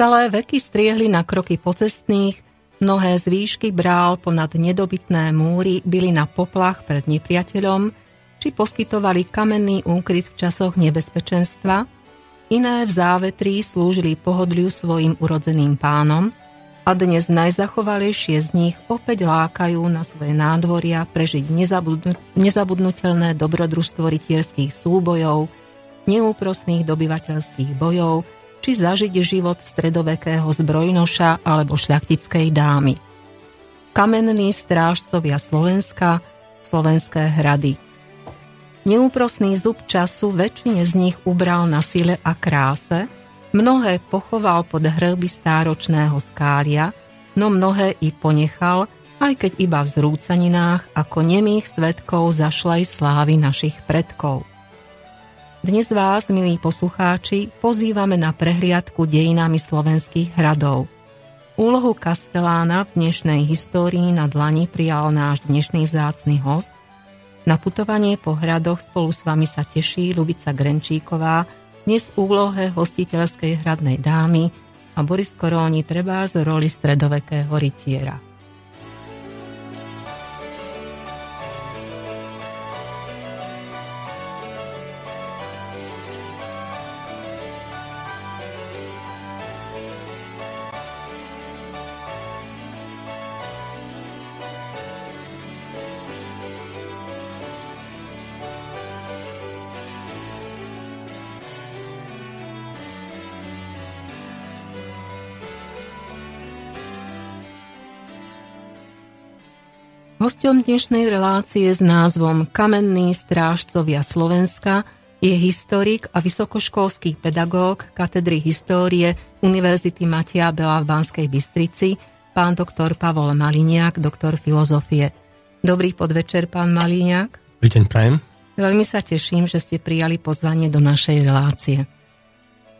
Celé veky striehli na kroky pocestných, mnohé zvýšky brál ponad nedobytné múry byli na poplach pred nepriateľom, či poskytovali kamenný úkryt v časoch nebezpečenstva, iné v závetrí slúžili pohodliu svojim urodzeným pánom a dnes najzachovalejšie z nich opäť lákajú na svoje nádvoria prežiť nezabudnu- nezabudnutelné dobrodružstvo rytierských súbojov, neúprostných dobyvateľských bojov, či zažiť život stredovekého zbrojnoša alebo šľachtickej dámy. Kamenní strážcovia Slovenska, slovenské hrady. Neúprosný zub času väčšine z nich ubral na sile a kráse, mnohé pochoval pod hrby stáročného skália, no mnohé i ponechal, aj keď iba v zrúcaninách ako nemých svetkov zašlej slávy našich predkov. Dnes vás, milí poslucháči, pozývame na prehliadku dejinami slovenských hradov. Úlohu Kastelána v dnešnej histórii na dlani prijal náš dnešný vzácny host. Na putovanie po hradoch spolu s vami sa teší Lubica Grenčíková, dnes úlohe hostiteľskej hradnej dámy a Boris Koróni treba z roli stredovekého rytiera. Hostom dnešnej relácie s názvom Kamenný strážcovia Slovenska je historik a vysokoškolský pedagóg katedry histórie Univerzity Matia Bela v Banskej Bystrici, pán doktor Pavol Maliniak, doktor filozofie. Dobrý podvečer, pán Maliniak. Dobrý deň, prajem. Veľmi sa teším, že ste prijali pozvanie do našej relácie.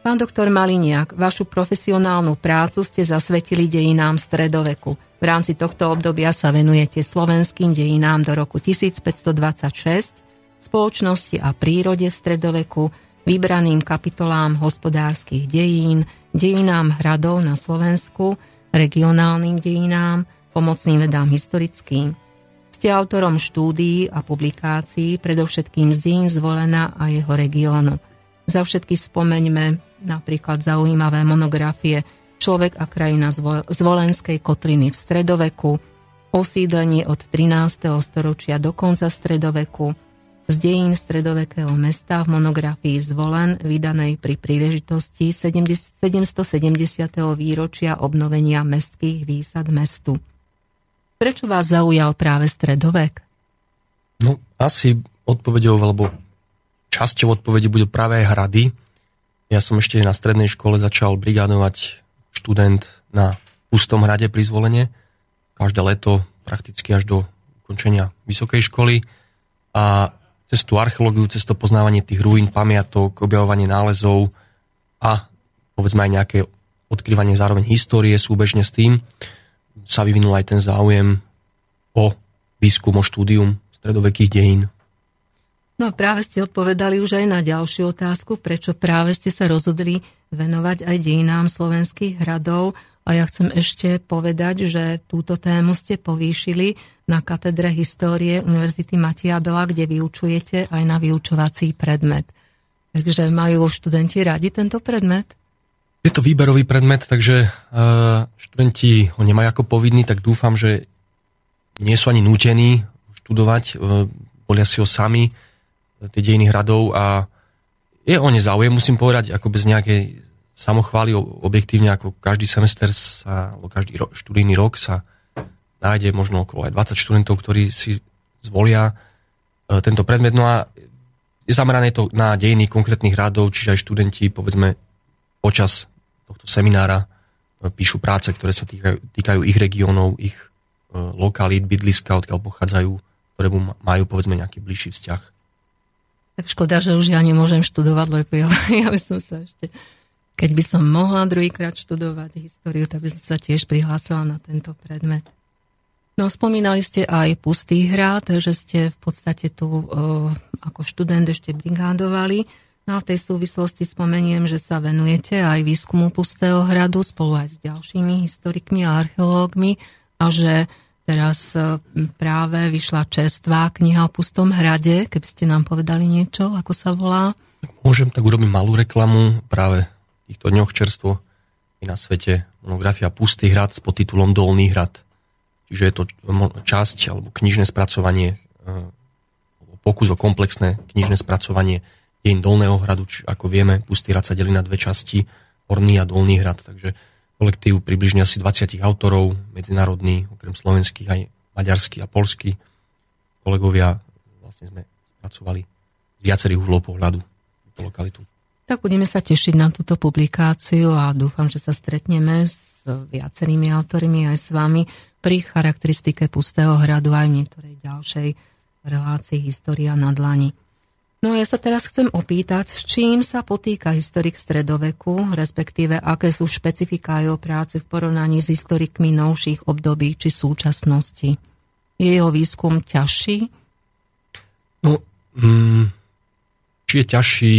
Pán doktor Maliniak, vašu profesionálnu prácu ste zasvetili dejinám stredoveku – v rámci tohto obdobia sa venujete slovenským dejinám do roku 1526, spoločnosti a prírode v stredoveku, vybraným kapitolám hospodárskych dejín, dejinám hradov na Slovensku, regionálnym dejinám, pomocným vedám historickým. Ste autorom štúdií a publikácií, predovšetkým z dejín zvolená a jeho regiónu. Za všetky spomeňme napríklad zaujímavé monografie Človek a krajina z Volenskej kotliny v stredoveku, osídlenie od 13. storočia do konca stredoveku, z dejín stredovekého mesta v monografii Zvolen, vydanej pri príležitosti 770. výročia obnovenia mestských výsad mestu. Prečo vás zaujal práve stredovek? No, asi odpovedou, alebo časťou odpovede budú práve hrady. Ja som ešte na strednej škole začal brigádovať študent na pustom hrade pri zvolenie, každé leto prakticky až do ukončenia vysokej školy a cez tú archeológiu, cez to poznávanie tých ruín, pamiatok, objavovanie nálezov a povedzme aj nejaké odkrývanie zároveň histórie súbežne s tým sa vyvinul aj ten záujem o výskum, o štúdium stredovekých dejín. No a práve ste odpovedali už aj na ďalšiu otázku, prečo práve ste sa rozhodli venovať aj dejinám slovenských hradov. A ja chcem ešte povedať, že túto tému ste povýšili na katedre histórie Univerzity Matia Bela, kde vyučujete aj na vyučovací predmet. Takže majú študenti radi tento predmet? Je to výberový predmet, takže študenti ho nemajú ako povinný, tak dúfam, že nie sú ani nútení študovať, volia si ho sami tie dejiny hradov a je o ne záujem, musím povedať, ako bez nejakej samochvály objektívne, ako každý semester sa, alebo každý ro, študijný rok sa nájde možno okolo aj 20 študentov, ktorí si zvolia e, tento predmet. No a je zamerané to na dejiny konkrétnych radov, čiže aj študenti, povedzme, počas tohto seminára e, píšu práce, ktoré sa týkajú, týkajú ich regiónov, ich e, lokalít, bydliska, odkiaľ pochádzajú, ktoré majú, povedzme, nejaký bližší vzťah. Tak škoda, že už ja nemôžem študovať, lebo ja, ja by som sa ešte, keď by som mohla druhýkrát študovať históriu, tak by som sa tiež prihlásila na tento predmet. No, spomínali ste aj Pustý hrad, že ste v podstate tu uh, ako študent ešte brigádovali. No a v tej súvislosti spomeniem, že sa venujete aj výskumu Pustého hradu spolu aj s ďalšími historikmi a archeológmi a že teraz e, práve vyšla čerstvá kniha o Pustom hrade, keby ste nám povedali niečo, ako sa volá. Môžem, tak urobím malú reklamu. Práve v týchto dňoch čerstvo je na svete monografia Pustý hrad s podtitulom Dolný hrad. Čiže je to časť alebo knižné spracovanie, e, pokus o komplexné knižné spracovanie deň Dolného hradu, či ako vieme, Pustý hrad sa delí na dve časti, Horný a Dolný hrad, takže kolektív približne asi 20 autorov, medzinárodný, okrem slovenských aj maďarský a polský kolegovia, vlastne sme spracovali z viacerých uhlov pohľadu túto lokalitu. Tak budeme sa tešiť na túto publikáciu a dúfam, že sa stretneme s viacerými autormi aj s vami pri charakteristike Pustého hradu aj v niektorej ďalšej relácii História na dlani. No ja sa teraz chcem opýtať, s čím sa potýka historik stredoveku, respektíve aké sú špecifika jeho práce v porovnaní s historikmi novších období či súčasnosti. Je jeho výskum ťažší? No, mm, či je ťažší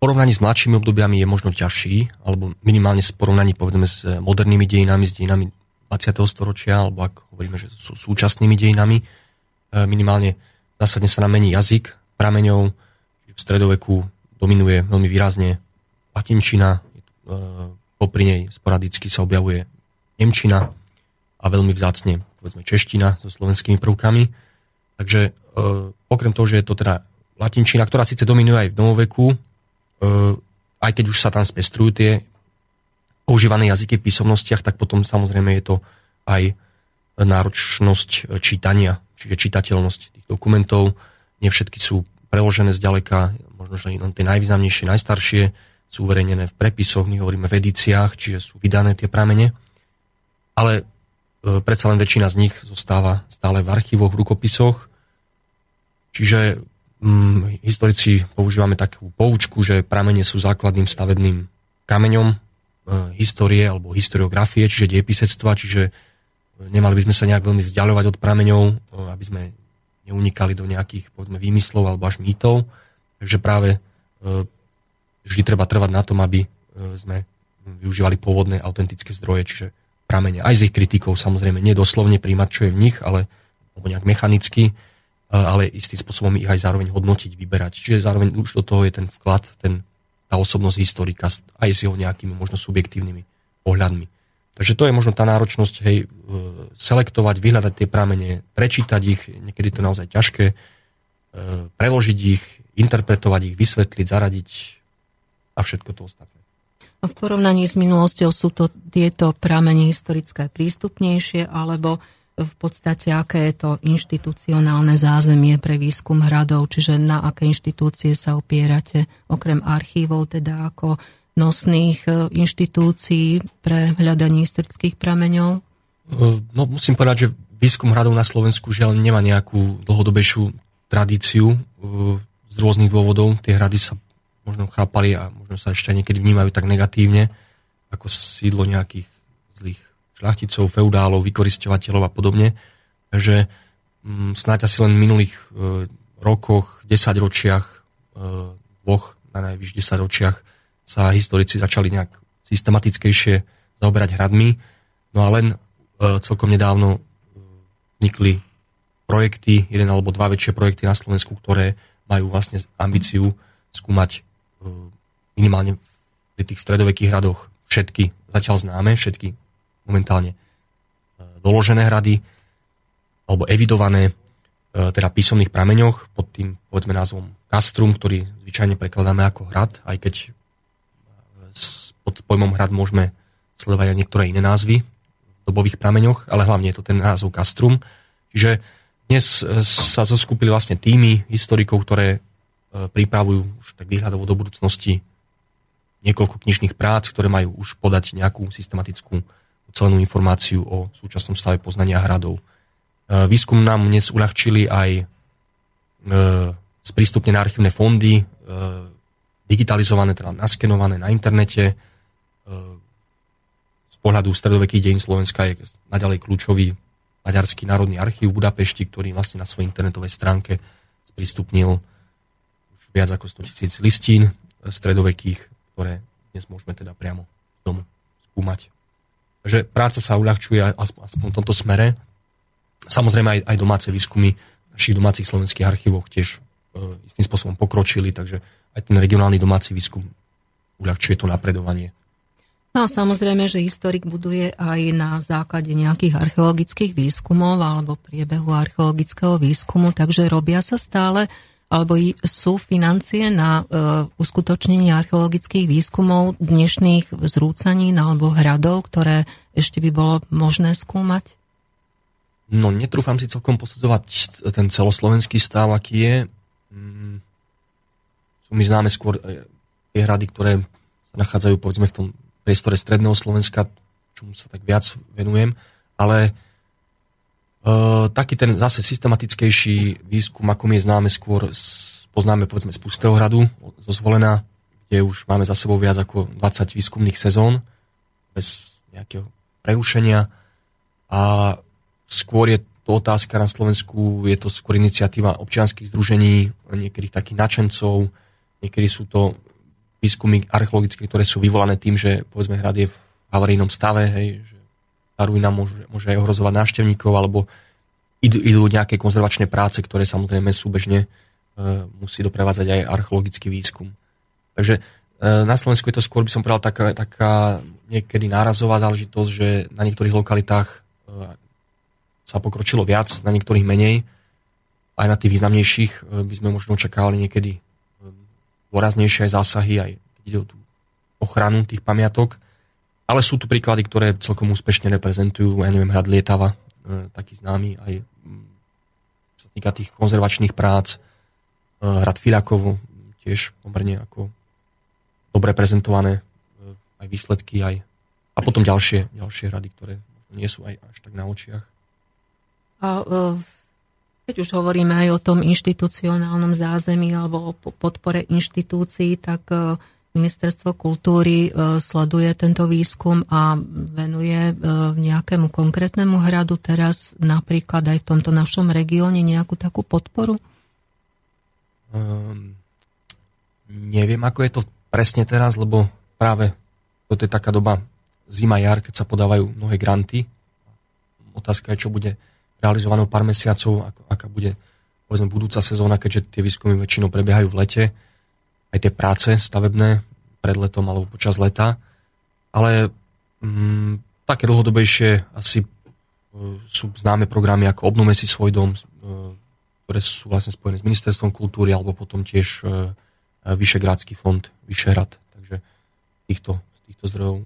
porovnaní s mladšími obdobiami je možno ťažší, alebo minimálne v porovnaní povedzme s modernými dejinami, s dejinami 20. storočia, alebo ak hovoríme, že sú súčasnými dejinami, e, minimálne zásadne sa nám mení jazyk prameňov, v stredoveku dominuje veľmi výrazne latinčina, e, popri nej sporadicky sa objavuje nemčina a veľmi vzácne povedzme čeština so slovenskými prvkami. Takže e, okrem toho, že je to teda latinčina, ktorá síce dominuje aj v novoveku, Eh, aj keď už sa tam spestrujú tie používané jazyky v písomnostiach, tak potom samozrejme je to aj náročnosť čítania, čiže čitateľnosť tých dokumentov. Nie všetky sú preložené zďaleka, možno, že len tie najvýznamnejšie, najstaršie sú uverejnené v prepisoch, my hovoríme v edíciách, čiže sú vydané tie pramene. Ale e, predsa len väčšina z nich zostáva stále v archívoch, v rukopisoch. Čiže mm, historici používame takú poučku, že pramene sú základným stavebným kameňom e, histórie alebo historiografie, čiže diepisectva, čiže e, nemali by sme sa nejak veľmi vzdialovať od prameňov, e, aby sme neunikali do nejakých povedzme, výmyslov alebo až mýtov. Takže práve e, vždy treba trvať na tom, aby e, sme využívali pôvodné autentické zdroje, čiže pramene. Aj z ich kritikou samozrejme, nedoslovne príjmať, čo je v nich, ale alebo nejak mechanicky, ale istým spôsobom ich aj zároveň hodnotiť, vyberať. Čiže zároveň už do toho je ten vklad, ten, tá osobnosť historika aj s jeho nejakými možno subjektívnymi pohľadmi. Takže to je možno tá náročnosť, hej, e, selektovať, vyhľadať tie pramene, prečítať ich, niekedy to je naozaj ťažké, e, preložiť ich, interpretovať ich, vysvetliť, zaradiť a všetko to ostatné. V porovnaní s minulosťou sú to tieto pramene historické prístupnejšie, alebo v podstate, aké je to inštitucionálne zázemie pre výskum hradov, čiže na aké inštitúcie sa opierate, okrem archívov, teda ako nosných e, inštitúcií pre hľadanie historických prameňov? E, no, musím povedať, že výskum hradov na Slovensku žiaľ nemá nejakú dlhodobejšiu tradíciu e, z rôznych dôvodov. Tie hrady sa možno chápali a možno sa ešte niekedy vnímajú tak negatívne ako sídlo nejakých zlých šľachticov, feudálov, vykoristovateľov a podobne. Takže mm, snáď asi len v minulých rokoch, desaťročiach, dvoch na najvyš desaťročiach sa historici začali nejak systematickejšie zaoberať hradmi. No a len e, celkom nedávno e, vznikli projekty, jeden alebo dva väčšie projekty na Slovensku, ktoré majú vlastne ambíciu skúmať e, minimálne pri tých stredovekých hradoch všetky zatiaľ známe, všetky momentálne doložené hrady alebo evidované teda písomných prameňoch pod tým povedzme názvom kastrum, ktorý zvyčajne prekladáme ako hrad, aj keď pod pojmom hrad môžeme sledovať aj niektoré iné názvy v dobových prameňoch, ale hlavne je to ten názov kastrum. Čiže dnes sa zoskupili vlastne týmy historikov, ktoré pripravujú už tak výhľadovo do budúcnosti niekoľko knižných prác, ktoré majú už podať nejakú systematickú celenú informáciu o súčasnom stave poznania hradov. E, výskum nám dnes uľahčili aj e, sprístupnené archívne fondy, e, digitalizované, teda naskenované na internete. Z pohľadu stredovekých dejín Slovenska je naďalej kľúčový Maďarský národný archív v Budapešti, ktorý vlastne na svojej internetovej stránke sprístupnil už viac ako 100 tisíc listín stredovekých, ktoré dnes môžeme teda priamo domu skúmať. Takže práca sa uľahčuje aspoň v tomto smere. Samozrejme aj, aj domáce výskumy našich domácich slovenských archívoch tiež e, istým spôsobom pokročili, takže aj ten regionálny domáci výskum uľahčuje to napredovanie. No a samozrejme, že historik buduje aj na základe nejakých archeologických výskumov alebo priebehu archeologického výskumu, takže robia sa stále alebo sú financie na e, uskutočnenie archeologických výskumov dnešných zrúcanín alebo hradov, ktoré ešte by bolo možné skúmať? No, netrúfam si celkom posudzovať ten celoslovenský stav, aký je. Mm, mi známe skôr e, tie hrady, ktoré sa nachádzajú povedzme v tom priestore stredného Slovenska, čomu sa tak viac venujem, ale Uh, taký ten zase systematickejší výskum, ako mi je známe skôr, poznáme povedzme z Pustého hradu, zo Zvolená, kde už máme za sebou viac ako 20 výskumných sezón, bez nejakého prerušenia. A skôr je to otázka na Slovensku, je to skôr iniciatíva občianských združení, niekedy takých načencov, niekedy sú to výskumy archeologické, ktoré sú vyvolané tým, že povedzme hrad je v havarijnom stave, hej, že tá ruina môže, môže aj ohrozovať návštevníkov, alebo idú, idú nejaké konzervačné práce, ktoré samozrejme súbežne e, musí doprevádzať aj archeologický výskum. Takže e, na Slovensku je to skôr, by som povedal, taká, taká niekedy nárazová záležitosť, že na niektorých lokalitách e, sa pokročilo viac, na niektorých menej. Aj na tých významnejších e, by sme možno očakávali niekedy dôraznejšie aj zásahy, aj ide o tú ochranu tých pamiatok. Ale sú tu príklady, ktoré celkom úspešne reprezentujú, ja neviem, hrad Lietava, e, taký známy aj mm, čo sa týka tých konzervačných prác, e, hrad Filakovo, tiež pomerne ako dobre prezentované e, aj výsledky, aj a potom ďalšie, ďalšie hrady, ktoré nie sú aj až tak na očiach. A keď už hovoríme aj o tom inštitucionálnom zázemí alebo o podpore inštitúcií, tak Ministerstvo kultúry e, sleduje tento výskum a venuje e, nejakému konkrétnemu hradu teraz napríklad aj v tomto našom regióne nejakú takú podporu? Um, neviem, ako je to presne teraz, lebo práve toto je taká doba zima, jar, keď sa podávajú mnohé granty. Otázka je, čo bude realizované pár mesiacov, ako, aká bude povedzme budúca sezóna, keďže tie výskumy väčšinou prebiehajú v lete aj tie práce stavebné pred letom alebo počas leta. Ale mm, také dlhodobejšie asi e, sú známe programy ako Obnome si svoj dom, e, ktoré sú vlastne spojené s Ministerstvom kultúry alebo potom tiež e, Vyšegrádsky fond Vyšehrad. Takže týchto, týchto zdrojov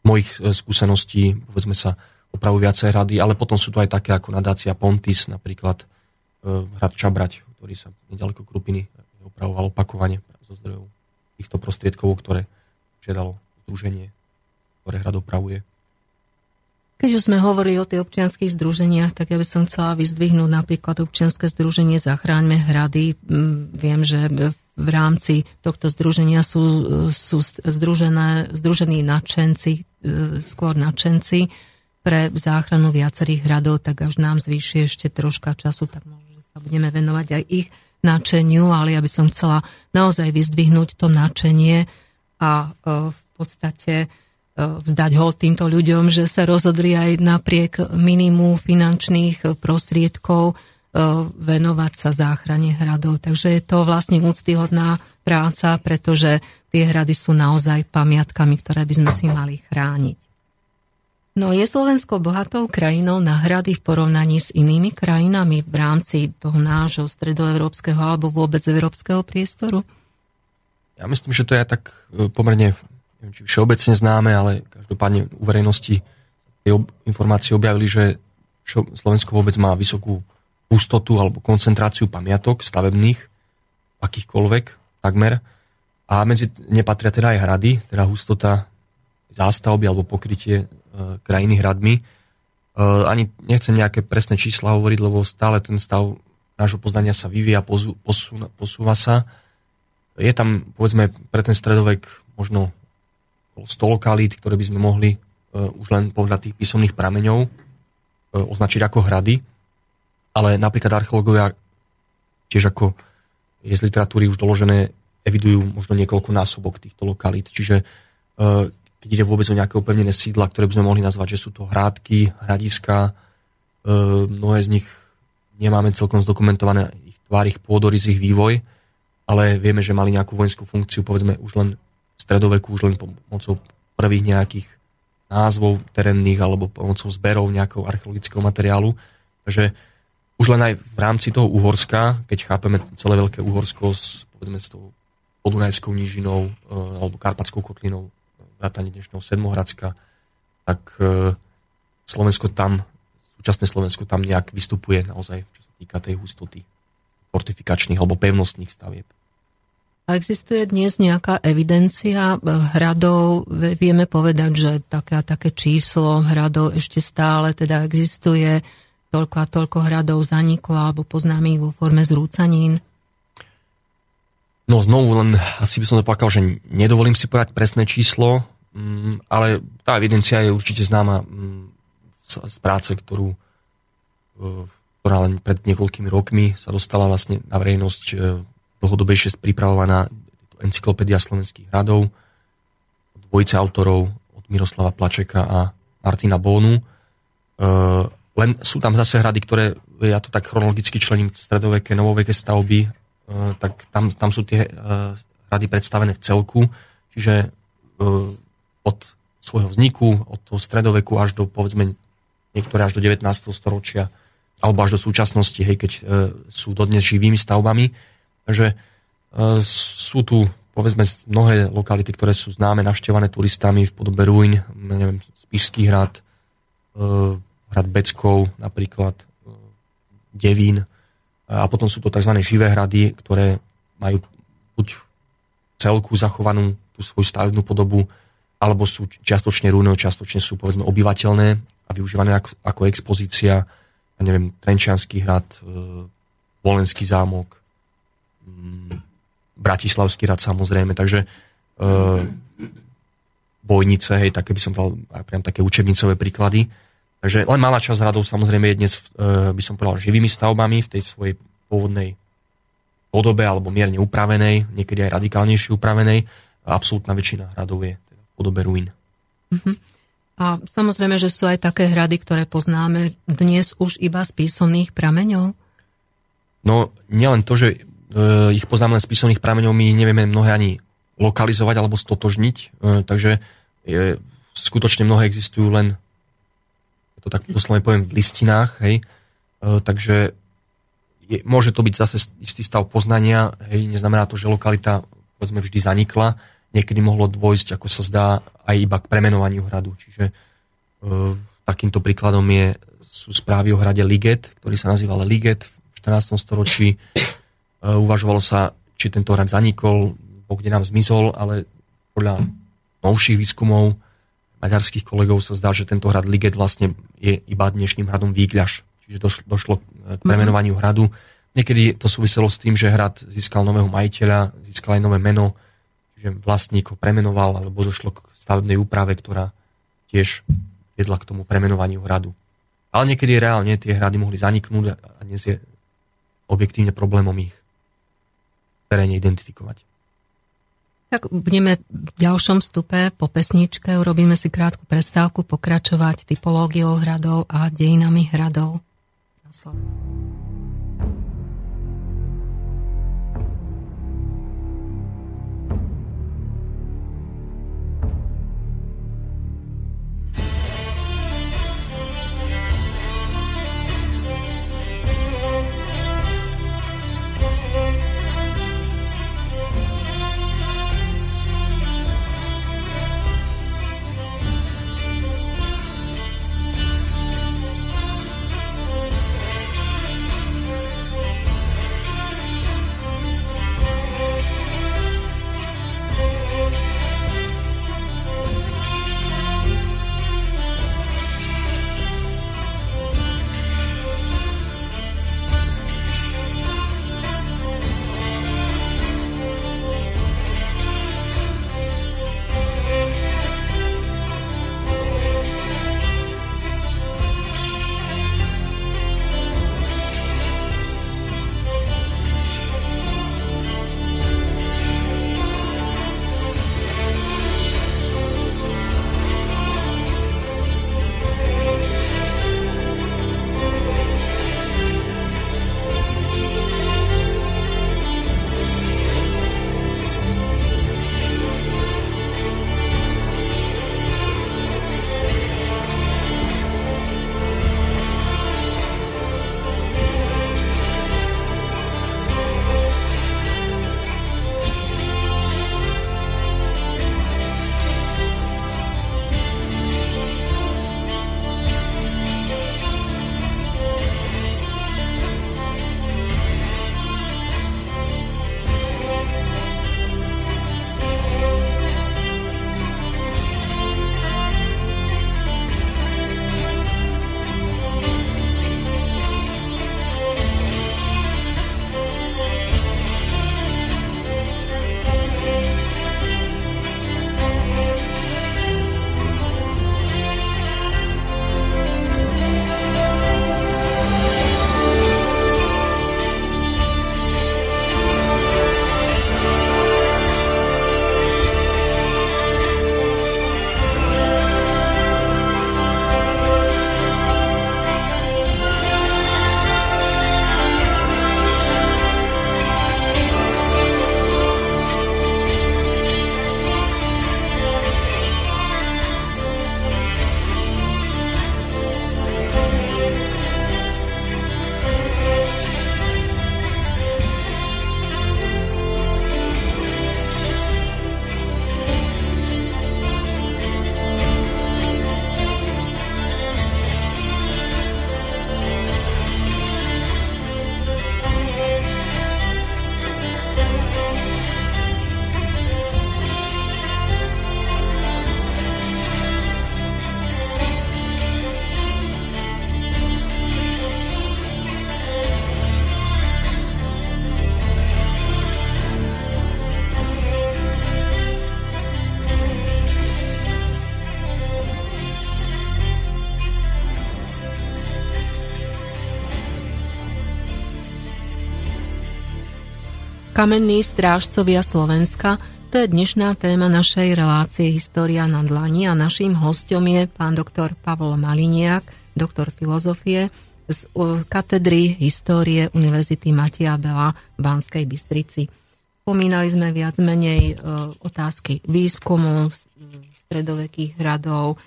mojich skúseností, povedzme sa, opravujú viacej rady, ale potom sú tu aj také ako nadácia Pontis, napríklad hrad Čabrať, ktorý sa nedaleko Krupiny opravoval opakovane zo zdrojov týchto prostriedkov, ktoré žiadalo združenie, ktoré hrad opravuje. Keď už sme hovorili o tých občianských združeniach, tak ja by som chcela vyzdvihnúť napríklad občianske združenie Zachráňme hrady. Mm, viem, že v rámci tohto združenia sú, sú združené, združení nadšenci, e, skôr nadšenci pre záchranu viacerých hradov, tak až nám zvýši ešte troška času, tak možno, sa budeme venovať aj ich načeniu, ale ja by som chcela naozaj vyzdvihnúť to načenie a e, v podstate e, vzdať ho týmto ľuďom, že sa rozhodli aj napriek minimu finančných prostriedkov e, venovať sa záchrane hradov. Takže je to vlastne úctyhodná práca, pretože tie hrady sú naozaj pamiatkami, ktoré by sme si mali chrániť. No je Slovensko bohatou krajinou na hrady v porovnaní s inými krajinami v rámci toho nášho stredoeurópskeho alebo vôbec európskeho priestoru? Ja myslím, že to je tak e, pomerne neviem, či všeobecne známe, ale každopádne u verejnosti tie informácie objavili, že Slovensko vôbec má vysokú hustotu alebo koncentráciu pamiatok stavebných, akýchkoľvek, takmer. A medzi nepatria teda aj hrady, teda hustota zástavby alebo pokrytie E, krajiny hradmi. E, ani nechcem nejaké presné čísla hovoriť, lebo stále ten stav nášho poznania sa vyvíja, posúva, posúva sa. Je tam, povedzme, pre ten stredovek možno 100 lokalít, ktoré by sme mohli uh, už len podľa tých písomných prameňov označiť ako hrady. Ale napríklad archeológovia tiež ako je z literatúry už doložené, evidujú možno niekoľko násobok týchto lokalít. Čiže keď ide vôbec o nejaké upevnené sídla, ktoré by sme mohli nazvať, že sú to hrádky, hradiska, mnohé z nich nemáme celkom zdokumentované ich tvár, ich pôdorys, ich vývoj, ale vieme, že mali nejakú vojenskú funkciu, povedzme už len v stredoveku, už len pomocou prvých nejakých názvov terénnych alebo pomocou zberov nejakého archeologického materiálu. Takže už len aj v rámci toho Uhorska, keď chápeme celé veľké Uhorsko s, povedzme, s tou podunajskou nížinou e, alebo Karpatskou kotlinou, vrátane dnešného Sedmohradska, tak e, Slovensko tam súčasné Slovensko tam nejak vystupuje naozaj, čo sa týka tej hustoty fortifikačných alebo pevnostných stavieb. A existuje dnes nejaká evidencia hradov? Vieme povedať, že také a také číslo hradov ešte stále teda existuje, toľko a toľko hradov zaniklo alebo poznáme ich vo forme zrúcanín? No znovu len asi by som to povedal, že nedovolím si povedať presné číslo, mm, ale tá evidencia je určite známa mm, z práce, ktorú, e, ktorá len pred niekoľkými rokmi sa dostala vlastne na verejnosť e, dlhodobejšie pripravovaná encyklopédia slovenských hradov dvojice autorov, od Miroslava Plačeka a Martina Bónu. E, len sú tam zase hrady, ktoré, ja to tak chronologicky člením stredoveké, novoveké stavby, tak tam, tam sú tie hrady predstavené v celku, čiže od svojho vzniku, od toho stredoveku až do povedzme niektoré až do 19. storočia alebo až do súčasnosti, hej, keď e, sú dodnes živými stavbami. Takže e, sú tu povedzme mnohé lokality, ktoré sú známe, navštevané turistami v podobe ruín, neviem, Spišský hrad, e, hrad Beckov napríklad, e, Devín a potom sú to tzv. živé hrady, ktoré majú buď celku zachovanú tú svoju stavebnú podobu, alebo sú čiastočne rúne, čiastočne sú povedzme obyvateľné a využívané ako, ako expozícia, ja neviem, Trenčianský hrad, e, Volenský zámok, mm, Bratislavský hrad samozrejme, takže e, bojnice, hej, také by som povedal, priam také učebnicové príklady. Takže len malá časť hradov samozrejme je dnes, e, by som povedal, živými stavbami v tej svojej pôvodnej podobe alebo mierne upravenej, niekedy aj radikálnejšie upravenej. Absolútna väčšina hradov je teda v podobe ruín. Mm-hmm. A samozrejme, že sú aj také hrady, ktoré poznáme dnes už iba z písomných prameňov? No, nielen to, že e, ich poznáme len z písomných prameňov, my nevieme mnohé ani lokalizovať alebo stotožniť, e, takže e, skutočne mnohé existujú len, to tak doslovne poviem, v listinách, hej, e, takže je, môže to byť zase istý stav poznania, hej, neznamená to, že lokalita povedzme vždy zanikla, niekedy mohlo dôjsť, ako sa zdá, aj iba k premenovaniu hradu. Čiže e, takýmto príkladom je, sú správy o hrade Liget, ktorý sa nazýval Liget v 14. storočí. E, uvažovalo sa, či tento hrad zanikol, kde nám zmizol, ale podľa novších výskumov maďarských kolegov sa zdá, že tento hrad Liget vlastne je iba dnešným hradom Vígľaš. Čiže došlo, došlo k premenovaniu hradu. Niekedy to súviselo s tým, že hrad získal nového majiteľa, získal aj nové meno, že vlastník ho premenoval alebo došlo k stavebnej úprave, ktorá tiež viedla k tomu premenovaniu hradu. Ale niekedy reálne tie hrady mohli zaniknúť a dnes je objektívne problémom ich v teréne identifikovať. Tak budeme v ďalšom stupe po pesničke, urobíme si krátku prestávku, pokračovať typológiou hradov a dejinami hradov. Na Kamenní strážcovia Slovenska to je dnešná téma našej relácie História na dlani a naším hostom je pán doktor Pavol Maliniak, doktor filozofie z katedry histórie Univerzity Matia Bela v Banskej Bystrici. Spomínali sme viac menej e, otázky výskumu stredovekých hradov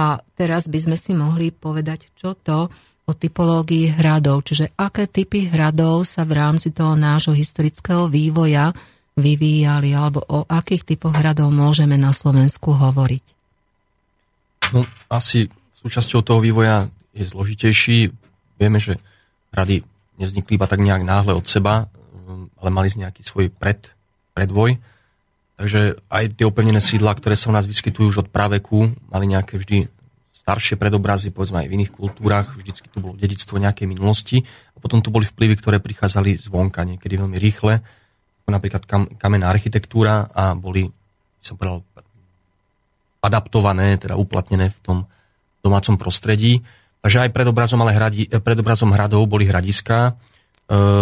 a teraz by sme si mohli povedať, čo to o typológii hradov, čiže aké typy hradov sa v rámci toho nášho historického vývoja vyvíjali, alebo o akých typoch hradov môžeme na Slovensku hovoriť? No, asi súčasťou toho vývoja je zložitejší. Vieme, že hrady nevznikli iba tak nejak náhle od seba, um, ale mali nejaký svoj pred, predvoj. Takže aj tie opevnené sídla, ktoré sa u nás vyskytujú už od praveku, mali nejaké vždy staršie predobrazy, povedzme aj v iných kultúrach, vždycky to bolo dedictvo nejakej minulosti. A potom tu boli vplyvy, ktoré prichádzali zvonka, niekedy veľmi rýchle napríklad kam, kamenná architektúra a boli, som povedal, adaptované, teda uplatnené v tom domácom prostredí. Takže aj pred obrazom, ale hradi, pred obrazom hradov boli hradiská. E,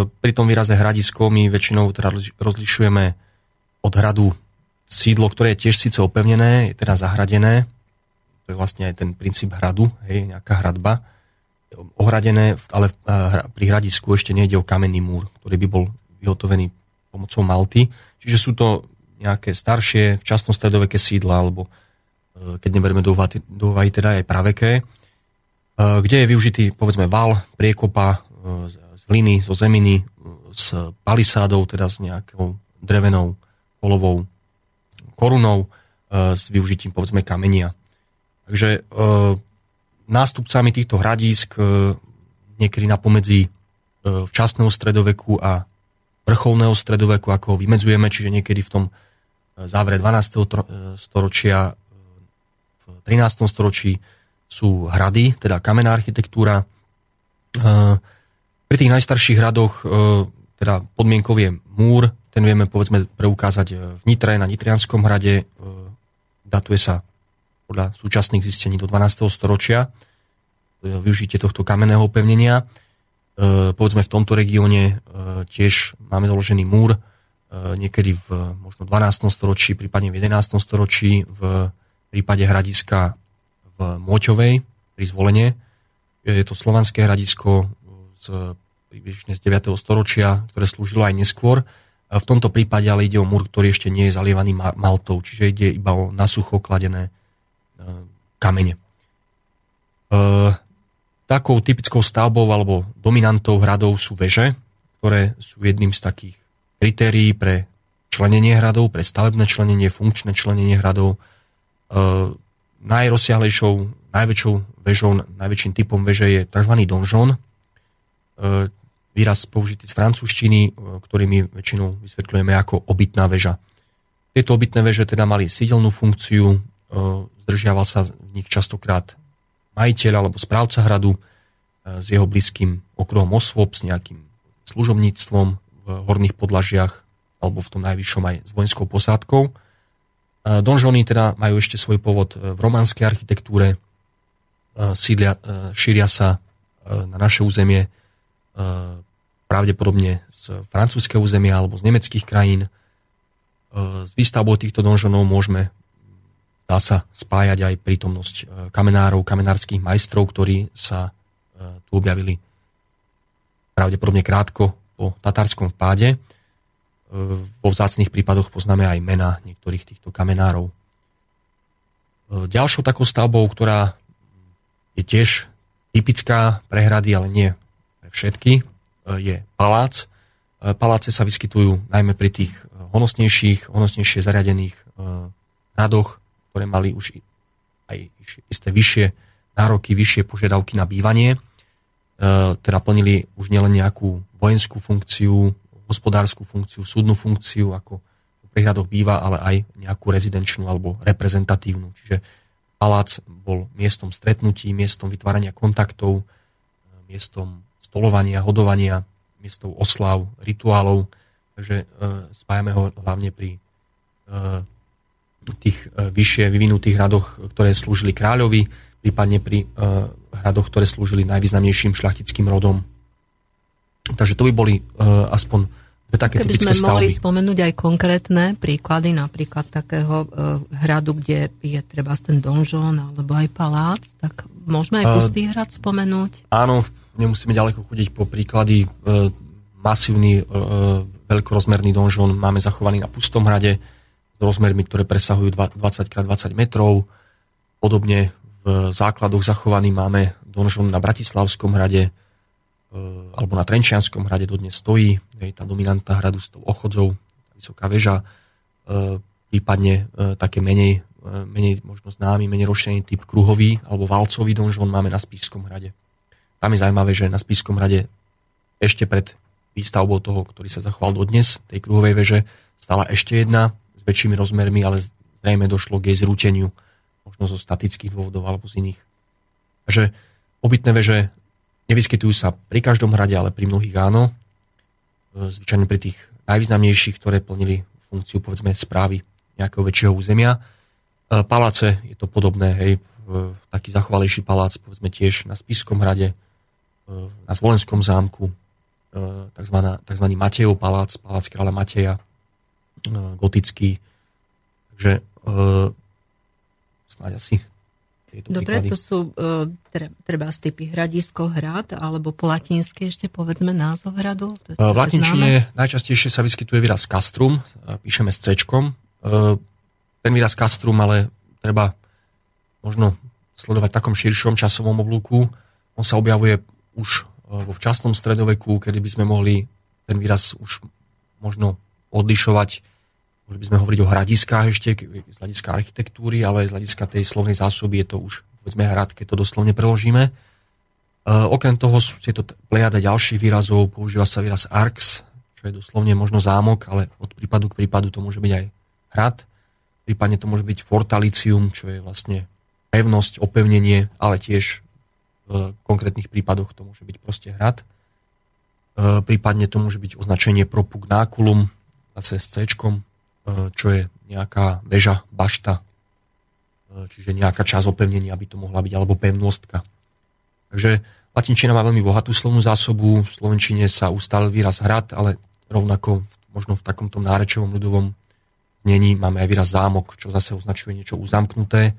pri tom výraze hradisko my väčšinou teda rozlišujeme od hradu sídlo, ktoré je tiež síce opevnené, je teda zahradené. To je vlastne aj ten princíp hradu, hej, nejaká hradba. Ohradené, ale pri hradisku ešte nejde o kamenný múr, ktorý by bol vyhotovený pomocou Malty. Čiže sú to nejaké staršie, včasnostredoveké sídla, alebo e, keď neberieme do úvahy, teda aj praveké, e, kde je využitý povedzme val, priekopa z hliny, zo zeminy, s palisádou, teda s nejakou drevenou kolovou korunou, s využitím povedzme kamenia. Takže nástupcami týchto hradísk niekedy na pomedzi včasného stredoveku a vrcholného stredoveku, ako ho vymedzujeme, čiže niekedy v tom e, závere 12. E, storočia, e, v 13. storočí sú hrady, teda kamenná architektúra. Pri tých najstarších hradoch teda podmienkou je múr, ten vieme povedzme preukázať v Nitre, na Nitrianskom hrade, datuje sa podľa súčasných zistení do 12. storočia, využitie tohto kamenného opevnenia. E, povedzme v tomto regióne e, tiež máme doložený múr, e, niekedy v možno 12. storočí, prípadne v 11. storočí, v prípade hradiska v Moťovej pri zvolenie. Je to slovanské hradisko z približne z 9. storočia, ktoré slúžilo aj neskôr. V tomto prípade ale ide o múr, ktorý ešte nie je zalievaný maltou, čiže ide iba o nasucho kladené kamene. Takou typickou stavbou alebo dominantou hradov sú veže, ktoré sú jedným z takých kritérií pre členenie hradov, pre stavebné členenie, funkčné členenie hradov. E, najrozsiahlejšou, najväčšou vežou, najväčším typom veže je tzv. donžon. E, výraz použitý z francúzštiny, e, ktorý väčšinou vysvetľujeme ako obytná väža. Tieto obytné veže teda mali sídelnú funkciu, e, zdržiaval sa v nich častokrát majiteľ alebo správca hradu e, s jeho blízkym okruhom osôb, s nejakým služobníctvom v horných podlažiach alebo v tom najvyššom aj s vojenskou posádkou. E, donžony teda majú ešte svoj pôvod v románskej architektúre, e, sídlia, šíria sa na naše územie pravdepodobne z francúzského územia alebo z nemeckých krajín. S výstavbou týchto donžonov môžeme dá sa spájať aj prítomnosť e, kamenárov, kamenárskych majstrov, ktorí sa e, tu objavili pravdepodobne krátko po tatárskom vpáde. E, vo vzácných prípadoch poznáme aj mena niektorých týchto kamenárov. Ďalšou takou stavbou, ktorá je tiež typická pre hrady, ale nie pre všetky, je palác. Paláce sa vyskytujú najmä pri tých honosnejších, honosnejšie zariadených hradoch, ktoré mali už aj isté vyššie nároky, vyššie požiadavky na bývanie, e, teda plnili už nielen nejakú vojenskú funkciu, hospodárskú funkciu, súdnu funkciu, ako v prihradoch býva, ale aj nejakú rezidenčnú alebo reprezentatívnu. Čiže palác bol miestom stretnutí, miestom vytvárania kontaktov, e, miestom stolovania, hodovania, miestom oslav, rituálov. Takže e, spájame ho hlavne pri tých e, vyššie vyvinutých hradoch, ktoré slúžili kráľovi, prípadne pri e, hradoch, ktoré slúžili najvýznamnejším šľachtickým rodom. Takže to by boli e, aspoň také Keby sme stavby. mohli spomenúť aj konkrétne príklady, napríklad takého hradu, kde je treba ten donžón alebo aj palác, tak môžeme aj pustý hrad spomenúť? Áno, nemusíme ďaleko chodiť po príklady. Masívny, veľkorozmerný donžón máme zachovaný na Pustom hrade rozmermi, ktoré presahujú 20 x 20 metrov. Podobne v základoch zachovaný máme donžón na Bratislavskom hrade, E, alebo na Trenčianskom hrade dodnes stojí, je tá dominantná hradu s tou ochodzou, vysoká väža, e, prípadne e, také menej, menej možno známy, menej rozšírený typ kruhový alebo valcový donžon máme na Spískom hrade. Tam je zaujímavé, že na Spískom hrade ešte pred výstavbou toho, ktorý sa zachoval dodnes, tej kruhovej veže, stala ešte jedna s väčšími rozmermi, ale zrejme došlo k jej zrúteniu, možno zo statických dôvodov alebo z iných. Takže obytné veže Nevyskytujú sa pri každom hrade, ale pri mnohých áno. E, zvyčajne pri tých najvýznamnejších, ktoré plnili funkciu povedzme správy nejakého väčšieho územia. E, paláce je to podobné, hej, taký zachovalejší palác, povedzme tiež na Spiskom hrade, e, na Zvolenskom zámku, tzv. Matejov palác, palác kráľa Mateja, gotický. Takže snáď asi tieto Dobre, príklady. to sú uh, treba z typy hradisko, hrad, alebo po latinsky ešte povedzme názov hradu? To, v latinčine najčastejšie sa vyskytuje výraz castrum, píšeme s C. Ten výraz castrum, ale treba možno sledovať v takom širšom časovom oblúku. On sa objavuje už vo včasnom stredoveku, kedy by sme mohli ten výraz už možno odlišovať mohli by sme hovoriť o hradiskách ešte z hľadiska architektúry, ale z hľadiska tej slovnej zásoby je to už povedzme hrad, keď to doslovne preložíme. Uh, okrem toho sú to plejada ďalších výrazov, používa sa výraz arx, čo je doslovne možno zámok, ale od prípadu k prípadu to môže byť aj hrad. Prípadne to môže byť fortalicium, čo je vlastne pevnosť, opevnenie, ale tiež v konkrétnych prípadoch to môže byť proste hrad. Uh, prípadne to môže byť označenie propugnáculum, zase s C, čo je nejaká väža, bašta, e, čiže nejaká časť opevnenia by to mohla byť, alebo pevnostka. Takže latinčina má veľmi bohatú slovnú zásobu, v slovenčine sa ustále výraz hrad, ale rovnako možno v takomto nárečovom ľudovom znení máme aj výraz zámok, čo zase označuje niečo uzamknuté.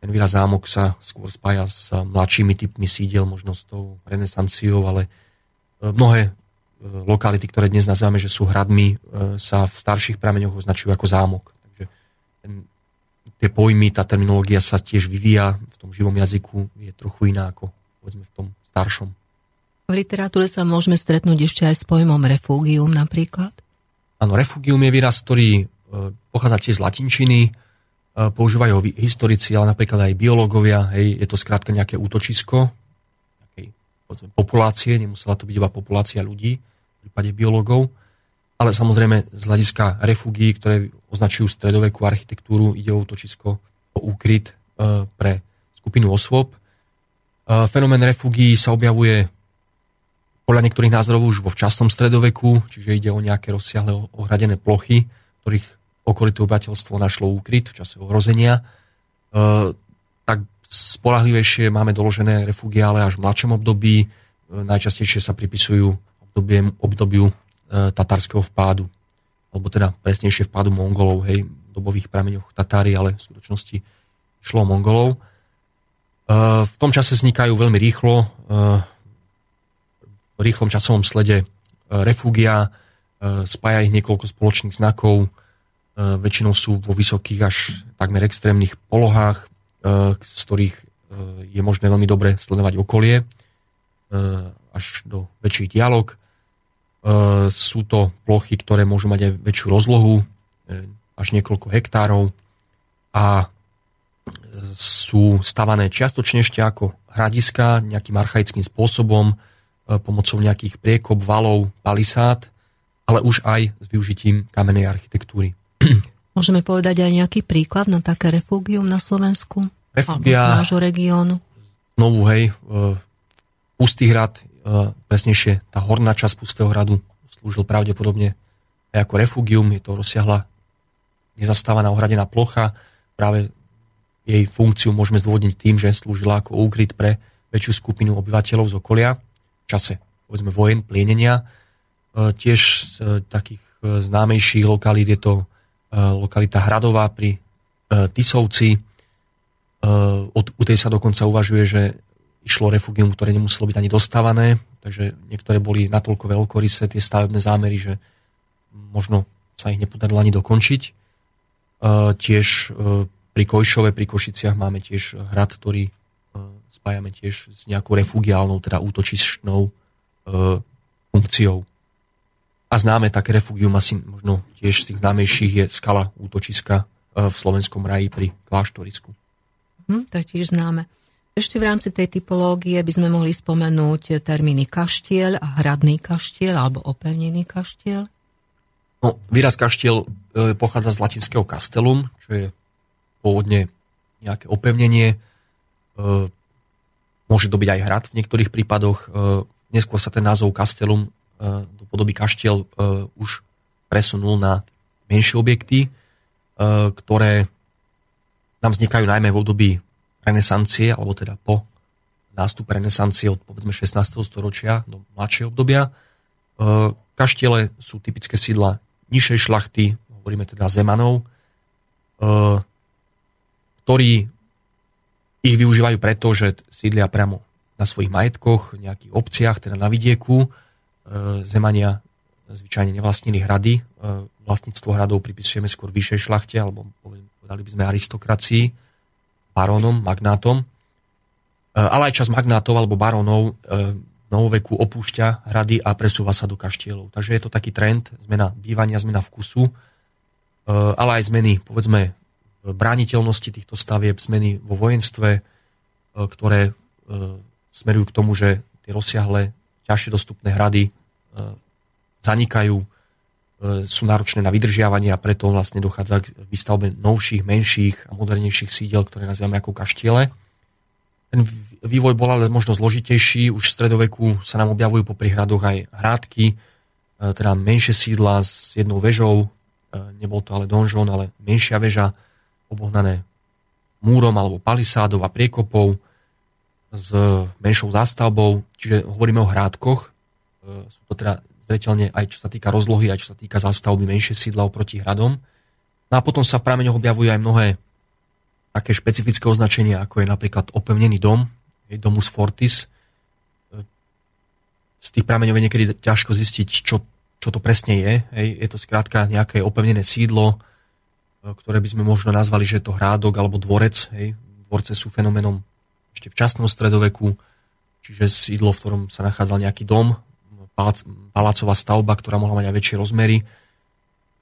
Ten výraz zámok sa skôr spája s mladšími typmi sídel, možno s tou renesanciou, ale e, mnohé lokality, ktoré dnes nazývame, že sú hradmi, e, sa v starších prameňoch označujú ako zámok. Takže ten, tie pojmy, tá terminológia sa tiež vyvíja v tom živom jazyku, je trochu iná ako povedzme v tom staršom. V literatúre sa môžeme stretnúť ešte aj s pojmom refugium napríklad? Áno, refugium je výraz, ktorý e, pochádza tiež z latinčiny, e, používajú ho historici, ale napríklad aj biológovia, hej, je to skrátka nejaké útočisko nejakej populácie, nemusela to byť iba populácia ľudí, prípade biológov, ale samozrejme z hľadiska refugií, ktoré označujú stredovekú architektúru, ide o útočisko, o úkryt e, pre skupinu osôb. E, fenomén refugií sa objavuje podľa niektorých názorov už vo včasnom stredoveku, čiže ide o nejaké rozsiahle ohradené plochy, ktorých okolité obyvateľstvo našlo úkryt v čase ohrozenia. E, tak spolahlivejšie máme doložené refugie, ale až v mladšom období. Najčastejšie sa pripisujú obdobie, obdobiu e, tatarského vpádu, alebo teda presnejšie vpádu Mongolov, hej, v dobových prameňoch Tatári, ale v skutočnosti šlo Mongolov. E, v tom čase vznikajú veľmi rýchlo, e, v rýchlom časovom slede e, refúgia, e, spája ich niekoľko spoločných znakov, e, väčšinou sú vo vysokých až takmer extrémnych polohách, z ktorých je možné veľmi dobre sledovať okolie až do väčších dialog. E, sú to plochy, ktoré môžu mať aj väčšiu rozlohu, e, až niekoľko hektárov a e, sú stavané čiastočne ešte ako hradiska nejakým archaickým spôsobom, pomocou nejakých priekop, valov, palisád, ale už aj s využitím kamenej architektúry. Môžeme povedať aj nejaký príklad na také refúgium na Slovensku? Refúgia... nášho regiónu? Znovu, hej, Pustý hrad E, presnejšie tá horná časť Pustého hradu slúžil pravdepodobne aj ako refugium, je to rozsiahla nezastávaná ohradená plocha, práve jej funkciu môžeme zdôvodniť tým, že slúžila ako úkryt pre väčšiu skupinu obyvateľov z okolia v čase povedzme vojen, plienenia. Tiež z takých známejších lokalít je to lokalita Hradová pri Tisovci. U tej sa dokonca uvažuje, že išlo refugium, ktoré nemuselo byť ani dostávané, takže niektoré boli natoľko veľkorysé tie stavebné zámery, že možno sa ich nepodarilo ani dokončiť. Tiež pri Kojšove, pri Košiciach máme tiež hrad, ktorý spájame tiež s nejakou refugiálnou, teda útočišnou e, funkciou. A známe také refugium asi možno tiež z tých známejších je skala útočiska e, v slovenskom raji pri kláštorisku. Hm, to je tiež známe. Ešte v rámci tej typológie by sme mohli spomenúť termíny kaštiel a hradný kaštiel alebo opevnený kaštiel. No, výraz kaštiel e, pochádza z latinského castellum, čo je pôvodne nejaké opevnenie. E, Môže to byť aj hrad v niektorých prípadoch. E, neskôr sa ten názov Castellum do podoby kaštiel už presunul na menšie objekty, ktoré nám vznikajú najmä v období renesancie, alebo teda po nástupe renesancie od povedzme 16. storočia do mladšieho obdobia. Kaštiele sú typické sídla nižšej šlachty, hovoríme teda zemanov, ktorí ich využívajú preto, že sídlia priamo na svojich majetkoch, nejakých obciach, teda na vidieku. E, Zemania zvyčajne nevlastnili hrady. E, vlastníctvo hradov pripisujeme skôr vyššej šlachte, alebo povedali by sme aristokracii, barónom, magnátom. E, ale aj čas magnátov alebo barónov novoveku opúšťa hrady a presúva sa do kaštielov. Takže je to taký trend, zmena bývania, zmena vkusu, ale aj zmeny, povedzme, brániteľnosti týchto stavieb, zmeny vo vojenstve, e, ktoré e, smerujú k tomu, že tie rozsiahle, ťažšie dostupné hrady e, zanikajú, sú náročné na vydržiavanie a preto vlastne dochádza k výstavbe novších, menších a modernejších sídel, ktoré nazývame ako kaštiele. Ten vývoj bol ale možno zložitejší. Už v stredoveku sa nám objavujú po prihradoch aj hrádky, teda menšie sídla s jednou vežou. Nebol to ale donžon, ale menšia väža obohnané múrom alebo palisádov a priekopov s menšou zástavbou, čiže hovoríme o hrádkoch. E, sú to teda zreteľne aj čo sa týka rozlohy, aj čo sa týka zástavby menšie sídla oproti hradom. No a potom sa v prameňoch objavujú aj mnohé také špecifické označenia, ako je napríklad opevnený dom, domus fortis. E, z tých prameňov je niekedy ťažko zistiť, čo, čo to presne je. Je to skrátka nejaké opevnené sídlo, ktoré by sme možno nazvali, že je to hrádok alebo dvorec. Dvorce sú fenomenom ešte v časnom stredoveku, čiže sídlo, v ktorom sa nachádzal nejaký dom, palácová stavba, ktorá mohla mať aj väčšie rozmery.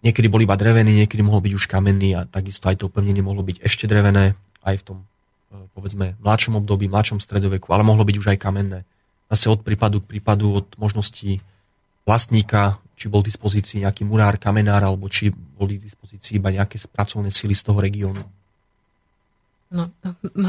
Niekedy bol iba drevený, niekedy mohol byť už kamenný a takisto aj to opevnenie mohlo byť ešte drevené, aj v tom e, povedzme mladšom období, mladšom stredoveku, ale mohlo byť už aj kamenné. Zase od prípadu k prípadu, od možností vlastníka či bol v dispozícii nejaký murár, kamenár, alebo či boli v dispozícii iba nejaké pracovné sily z toho regiónu. No,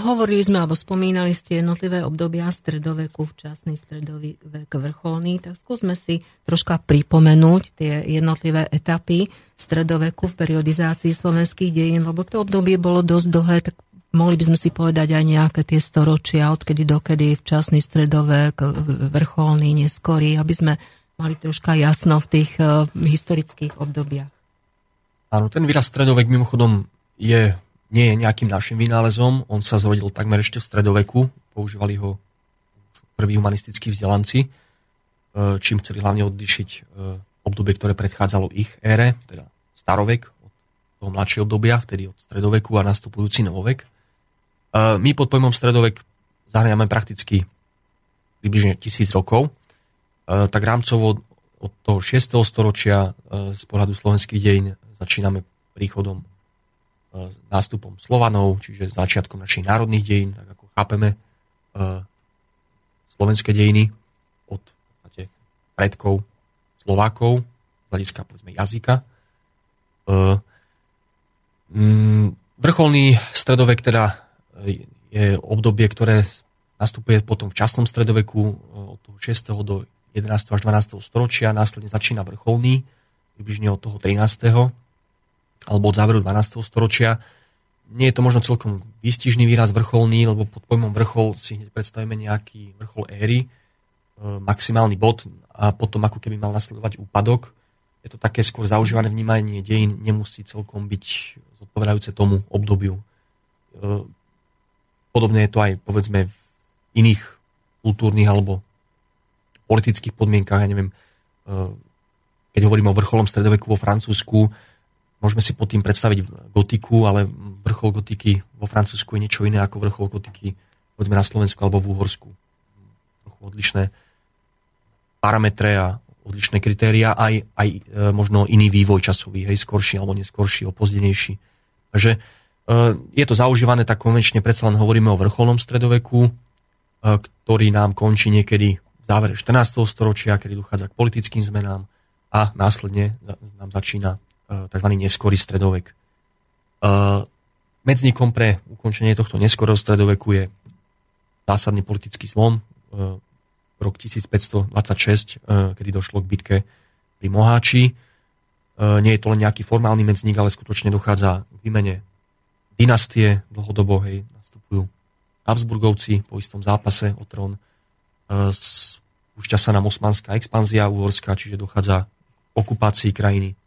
hovorili sme, alebo spomínali ste jednotlivé obdobia stredoveku, včasný stredovek vrcholný, tak skúsme si troška pripomenúť tie jednotlivé etapy stredoveku v periodizácii slovenských dejín, lebo to obdobie bolo dosť dlhé, tak mohli by sme si povedať aj nejaké tie storočia, odkedy dokedy včasný stredovek, vrcholný, neskorý, aby sme mali troška jasno v tých uh, historických obdobiach. Áno, ten výraz stredovek mimochodom je, nie je nejakým našim vynálezom, on sa zrodil takmer ešte v stredoveku, používali ho prví humanistickí vzdelanci, uh, čím chceli hlavne odlišiť uh, obdobie, ktoré predchádzalo ich ére, teda starovek, od toho mladšieho obdobia, vtedy od stredoveku a nastupujúci novovek. My pod pojmom stredovek zahrňame prakticky približne tisíc rokov, E, tak rámcovo od toho 6. storočia e, z pohľadu slovenských dejín začíname príchodom e, nástupom Slovanov, čiže začiatkom našich národných dejín, tak ako chápeme slovenské dejiny od predkov Slovákov, z hľadiska povedzme jazyka. Vrcholný stredovek teda je obdobie, ktoré nastupuje potom v časnom stredoveku od toho 6. do 11. až 12. storočia, následne začína vrcholný, približne od toho 13. alebo od záveru 12. storočia. Nie je to možno celkom výstižný výraz vrcholný, lebo pod pojmom vrchol si hneď predstavíme nejaký vrchol éry, e, maximálny bod, a potom ako keby mal nasledovať úpadok. Je to také skôr zaužívané vnímanie dejín, nemusí celkom byť zodpovedajúce tomu obdobiu. E, podobne je to aj povedzme v iných kultúrnych alebo politických podmienkach, ja neviem, e, keď hovoríme o vrcholom stredoveku vo Francúzsku, môžeme si pod tým predstaviť gotiku, ale vrchol gotiky vo Francúzsku je niečo iné ako vrchol gotiky povedzme na Slovensku alebo v Úhorsku. Trochu odlišné parametre a odlišné kritéria, aj, aj e, možno iný vývoj časový, hej, skorší alebo neskorší, opozdenejší. Takže e, je to zaužívané tak konvenčne, predsa len hovoríme o vrcholnom stredoveku, e, ktorý nám končí niekedy v závere 14. storočia, kedy dochádza k politickým zmenám a následne nám začína tzv. neskorý stredovek. Medzníkom pre ukončenie tohto neskorého stredoveku je zásadný politický zlom, e, rok 1526, e, kedy došlo k bitke pri Moháči. Nie je to len nejaký formálny medzník, ale skutočne dochádza k výmene dynastie, dlhodobo hej, nastupujú Habsburgovci po istom zápase o trón. Spúšťa sa nám osmanská expanzia uhorská, čiže dochádza k okupácii krajiny,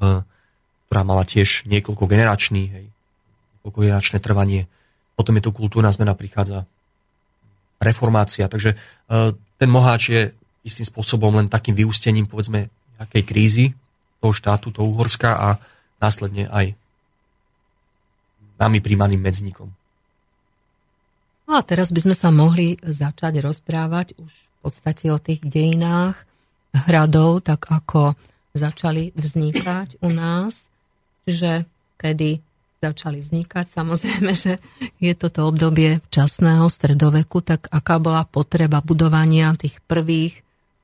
ktorá mala tiež niekoľko generačný, hej, niekoľko generačné trvanie potom je tu kultúrna zmena, prichádza reformácia. Takže e, ten Moháč je istým spôsobom len takým vyústením, povedzme, nejakej krízy toho štátu, toho Uhorska a následne aj nami príjmaným medzníkom. No a teraz by sme sa mohli začať rozprávať už v podstate o tých dejinách hradov, tak ako začali vznikať u nás, že kedy začali vznikať. Samozrejme, že je toto obdobie časného stredoveku, tak aká bola potreba budovania tých prvých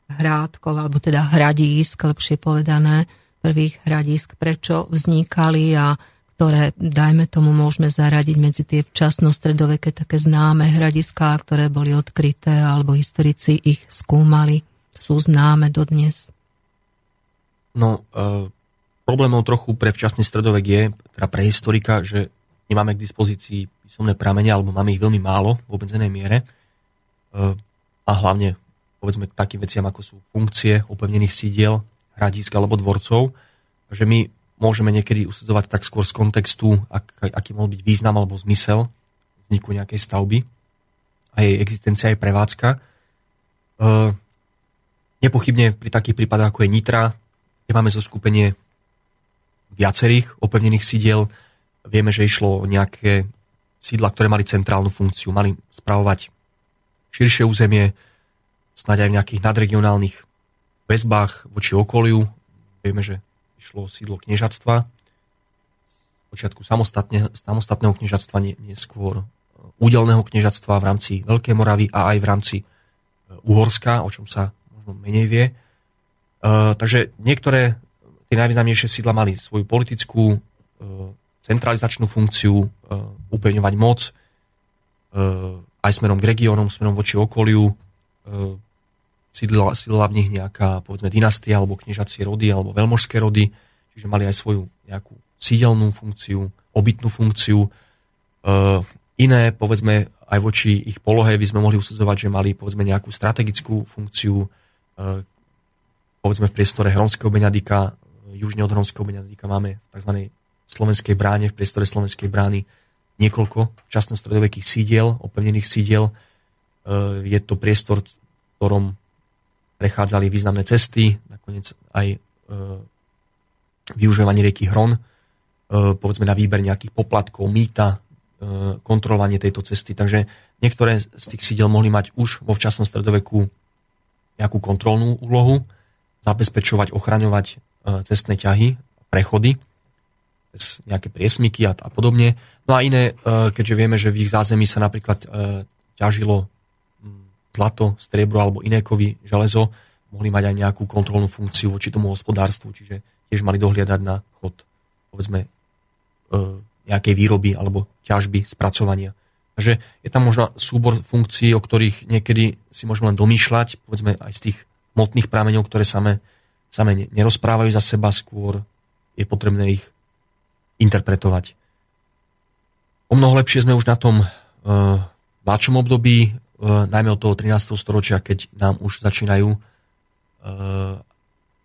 hrádkov, alebo teda hradísk, lepšie povedané, prvých hradísk, prečo vznikali a ktoré, dajme tomu, môžeme zaradiť medzi tie včasno-stredoveké také známe hradiská, ktoré boli odkryté, alebo historici ich skúmali, sú známe dodnes. No, uh Problémom trochu pre včasný stredovek je, teda pre historika, že nemáme k dispozícii písomné pramene, alebo máme ich veľmi málo v obmedzenej miere. E, a hlavne, povedzme, k takým veciam, ako sú funkcie opevnených sídiel, hradísk alebo dvorcov, že my môžeme niekedy usudzovať tak skôr z kontextu, ak, aký mohol byť význam alebo zmysel vzniku nejakej stavby a jej existencia aj prevádzka. E, nepochybne pri takých prípadoch, ako je Nitra, kde máme zo skupenie viacerých opevnených sídiel. Vieme, že išlo o nejaké sídla, ktoré mali centrálnu funkciu, mali spravovať širšie územie, snáď aj v nejakých nadregionálnych väzbách voči okoliu. Vieme, že išlo o sídlo kniežatstva, počiatku samostatne, samostatného kniežatstva, neskôr údelného kniežatstva v rámci Veľkej Moravy a aj v rámci e, Uhorska, o čom sa možno menej vie. E, takže niektoré tie najvýznamnejšie sídla mali svoju politickú, e, centralizačnú funkciu, e, upevňovať moc, e, aj smerom k regiónom, smerom voči okoliu. Sídla, sídla v nich nejaká, povedzme, dynastia, alebo kniežacie rody, alebo veľmožské rody, čiže mali aj svoju nejakú sídelnú funkciu, obytnú funkciu. Iné, povedzme, aj voči ich polohe by sme mohli usudzovať, že mali, povedzme, nejakú strategickú funkciu, povedzme v priestore Hronského Beňadika južne od Hronského Benedika máme v tzv. slovenskej bráne, v priestore slovenskej brány niekoľko časno-stredovekých sídiel, opevnených sídiel. E, je to priestor, v ktorom prechádzali významné cesty, nakoniec aj e, využívanie rieky Hron, e, povedzme na výber nejakých poplatkov, mýta, kontrolovanie tejto cesty. Takže niektoré z tých sídel mohli mať už vo včasnom stredoveku nejakú kontrolnú úlohu, zabezpečovať, ochraňovať E, cestné ťahy, prechody, cez nejaké priesmyky a, a podobne. No a iné, e, keďže vieme, že v ich zázemí sa napríklad e, ťažilo zlato, striebro alebo iné kovy, železo, mohli mať aj nejakú kontrolnú funkciu voči tomu hospodárstvu, čiže tiež mali dohliadať na chod, povedzme, nejakej výroby alebo ťažby, spracovania. Takže je tam možno súbor funkcií, o ktorých niekedy si môžeme len domýšľať, povedzme aj z tých motných prameňov, ktoré same same nerozprávajú za seba, skôr je potrebné ich interpretovať. O mnoho lepšie sme už na tom uh, mladšom období, uh, najmä od toho 13. storočia, keď nám už začínajú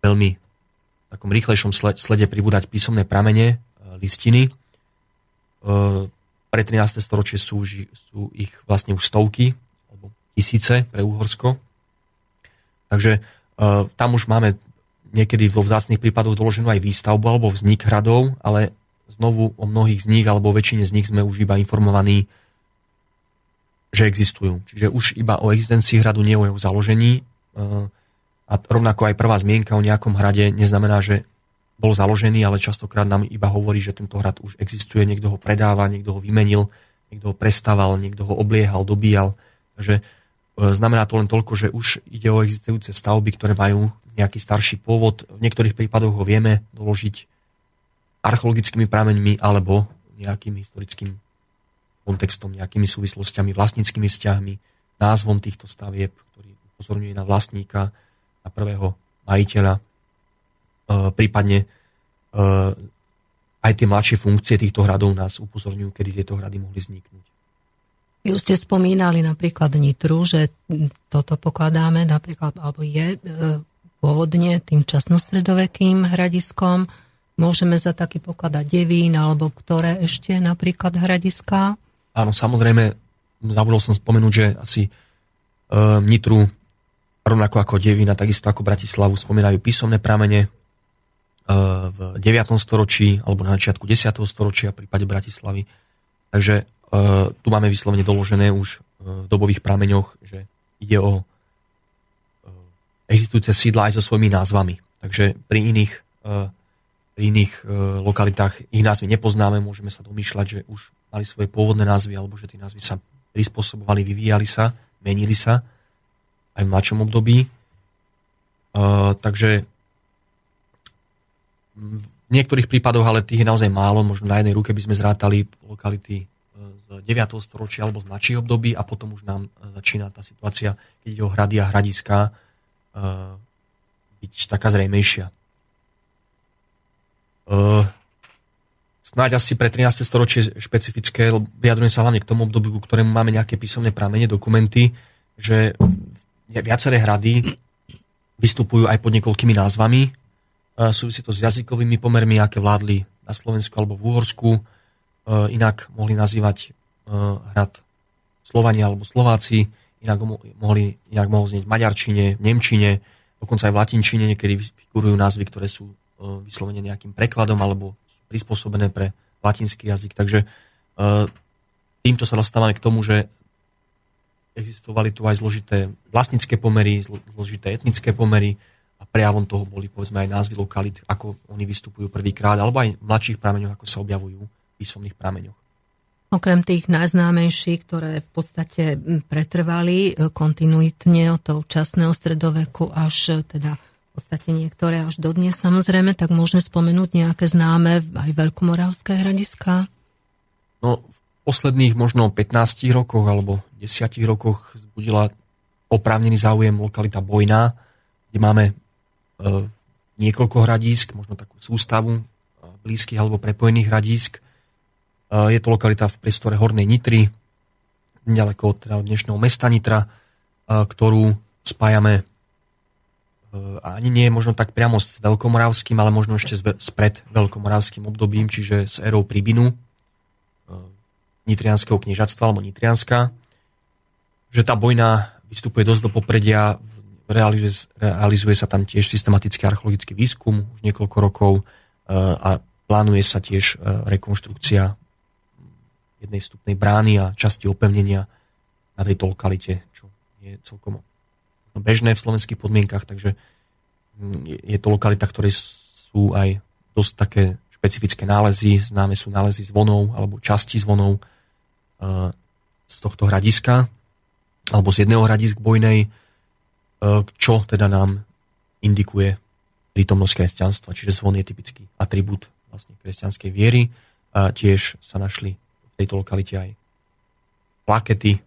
veľmi v takom rýchlejšom slede pribúdať písomné pramene, listiny. Pre 13. storočie sú, sú ich vlastne už stovky, alebo tisíce pre Úhorsko. Takže tam už máme niekedy vo vzácných prípadoch doloženú aj výstavbu alebo vznik hradov, ale znovu o mnohých z nich alebo väčšine z nich sme už iba informovaní, že existujú. Čiže už iba o existencii hradu, nie o jeho založení. A rovnako aj prvá zmienka o nejakom hrade neznamená, že bol založený, ale častokrát nám iba hovorí, že tento hrad už existuje, niekto ho predáva, niekto ho vymenil, niekto ho prestával, niekto ho obliehal, dobíjal. Takže e, znamená to len toľko, že už ide o existujúce stavby, ktoré majú nejaký starší pôvod. V niektorých prípadoch ho vieme doložiť archeologickými prameňmi alebo nejakým historickým kontextom, nejakými súvislostiami, vlastníckými vzťahmi, názvom týchto stavieb, ktorý upozorňuje na vlastníka, na prvého majiteľa, e, prípadne e, aj tie mladšie funkcie týchto hradov nás upozorňujú, kedy tieto hrady mohli vzniknúť. Vy už ste spomínali napríklad Nitru, že toto pokladáme napríklad, alebo je e, pôvodne tým časnostredovekým hradiskom. Môžeme za taký pokladať Devín, alebo ktoré ešte napríklad hradiská? Áno, samozrejme, zabudol som spomenúť, že asi e, Nitru, rovnako ako Devina, takisto ako Bratislavu, spomínajú písomné pramene e, v 9. storočí alebo na začiatku 10. storočia v prípade Bratislavy. Takže tu máme vyslovene doložené už e, v dobových prameňoch, že ide o existujúce sídla aj so svojimi názvami. Takže pri iných, pri iných lokalitách ich názvy nepoznáme, môžeme sa domýšľať, že už mali svoje pôvodné názvy, alebo že tie názvy sa prispôsobovali, vyvíjali sa, menili sa aj v mladšom období. Takže v niektorých prípadoch, ale tých je naozaj málo, možno na jednej ruke by sme zrátali lokality z 9. storočia alebo z mladších období a potom už nám začína tá situácia, keď ide o hrady a hradiská, uh, byť taká zrejmejšia. Uh, snáď asi pre 13. storočie špecifické, vyjadrujem sa hlavne k tomu obdobiu, ku ktorému máme nejaké písomné pramene, dokumenty, že viaceré hrady vystupujú aj pod niekoľkými názvami. Súvisí to s jazykovými pomermi, aké vládli na Slovensku alebo v Úhorsku. Uh, inak mohli nazývať hrad Slovania alebo Slováci inak mohli, inak mohol znieť maďarčine, v nemčine, dokonca aj v latinčine, niekedy figurujú názvy, ktoré sú e, vyslovene nejakým prekladom alebo sú prispôsobené pre latinský jazyk. Takže týmto sa dostávame k tomu, že existovali tu aj zložité vlastnícke pomery, zložité etnické pomery a prejavom toho boli povedzme aj názvy lokalit, ako oni vystupujú prvýkrát, alebo aj v mladších prameňoch, ako sa objavujú písomných prameňoch. Okrem tých najznámejších, ktoré v podstate pretrvali e, kontinuitne od toho časného stredoveku až e, teda v podstate niektoré až dodnes samozrejme, tak môžeme spomenúť nejaké známe aj veľkomoravské hradiska? No, v posledných možno 15 rokoch alebo 10 rokoch zbudila oprávnený záujem lokalita Bojná, kde máme e, niekoľko hradísk, možno takú sústavu e, blízkych alebo prepojených hradísk, je to lokalita v priestore Hornej Nitry, ďaleko od, teda dnešného mesta Nitra, ktorú spájame ani nie možno tak priamo s Veľkomoravským, ale možno ešte s pred Veľkomoravským obdobím, čiže s erou Príbinu, nitrianského kniežatstva alebo nitrianská, že tá bojna vystupuje dosť do popredia, realizuje, realizuje sa tam tiež systematický archeologický výskum už niekoľko rokov a plánuje sa tiež rekonštrukcia jednej vstupnej brány a časti opevnenia na tejto lokalite, čo je celkom bežné v slovenských podmienkach, takže mm, je to lokalita, ktoré sú aj dosť také špecifické nálezy, známe sú nálezy zvonov alebo časti zvonov e, z tohto hradiska alebo z jedného hradisk bojnej, e, čo teda nám indikuje prítomnosť kresťanstva. Čiže zvon je typický atribút vlastne kresťanskej viery. A tiež sa našli tejto lokalite aj plakety,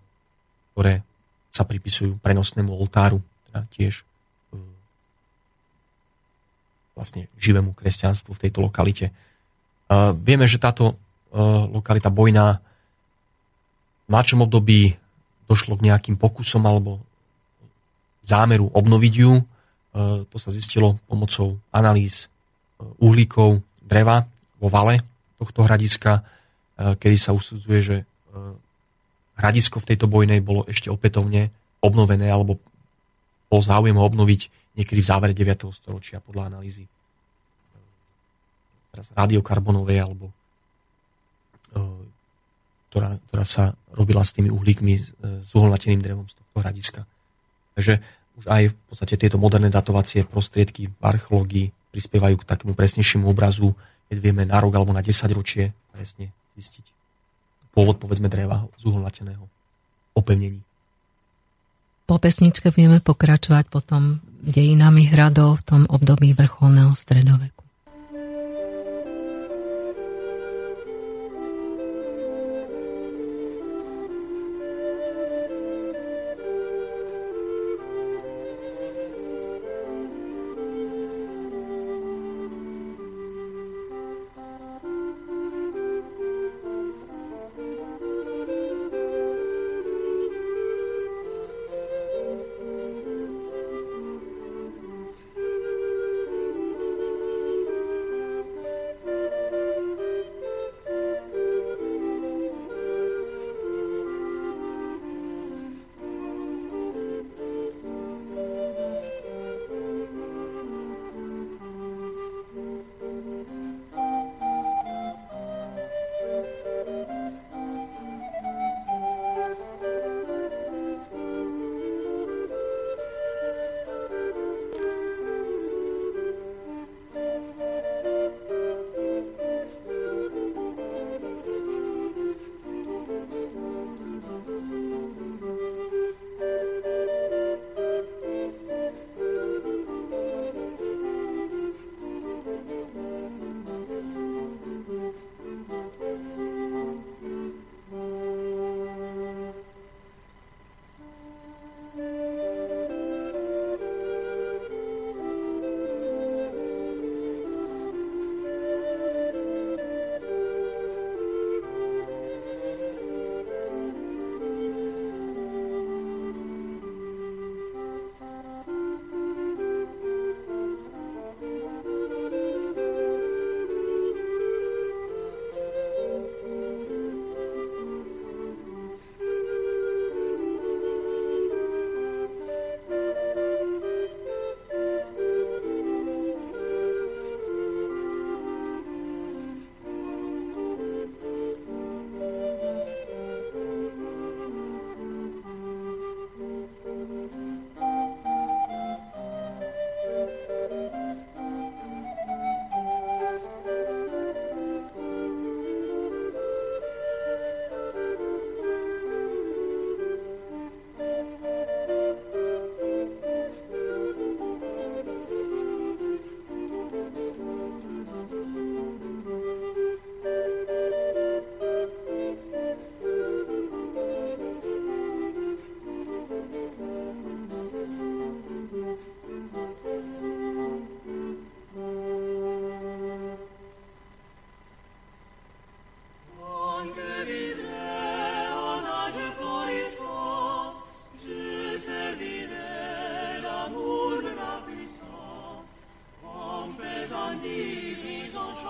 ktoré sa pripisujú prenosnému oltáru, teda tiež e, vlastne živému kresťanstvu v tejto lokalite. Vieme, že táto e, lokalita Bojná v mladšom období došlo k nejakým pokusom alebo zámeru obnoviť ju. to sa zistilo pomocou analýz uhlíkov dreva vo vale tohto hradiska, kedy sa usudzuje, že hradisko v tejto bojnej bolo ešte opätovne obnovené alebo bol záujem ho obnoviť niekedy v závere 9. storočia podľa analýzy teraz radiokarbonovej alebo ktorá, ktorá sa robila s tými uhlíkmi, s uholnateným drevom z tohto hradiska. Takže už aj v podstate tieto moderné datovacie prostriedky v archeológii prispievajú k takému presnejšiemu obrazu, keď vieme na rok alebo na 10 ročie presne zistiť pôvod, povedzme, dreva z opevnení. Po pesničke budeme pokračovať potom dejinami hradov v tom období vrcholného stredoveku.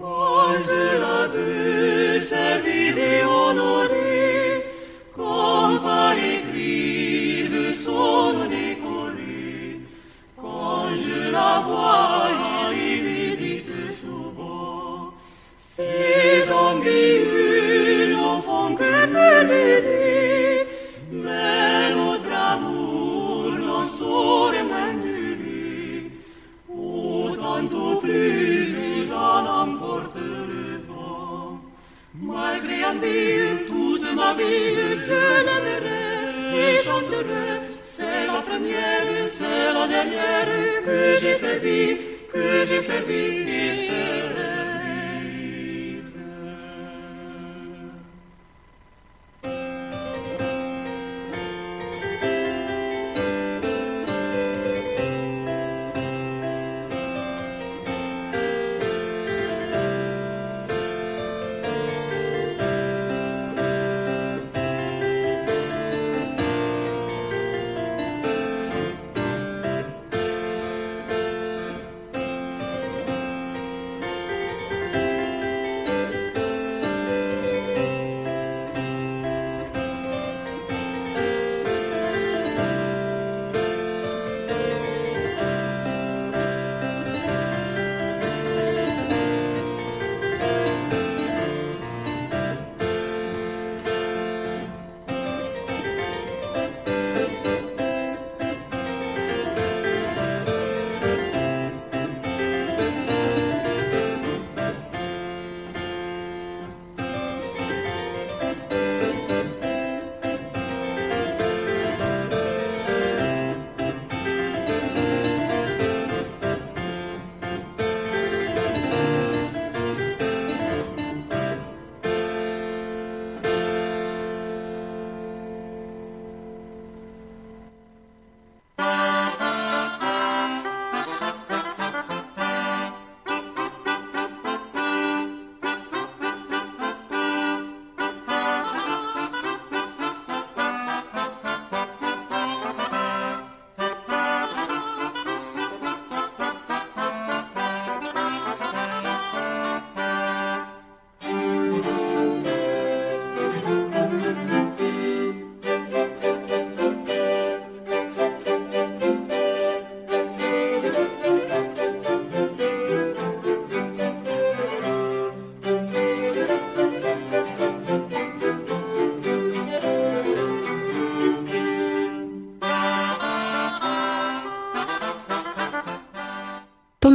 Quand je la vu servir et honorer, comme par écrit de son décoré, quand je la vois l'aimerai et chanterai, c'est la première, c'est là derrière que j'ai servi, que j'ai servi et servi.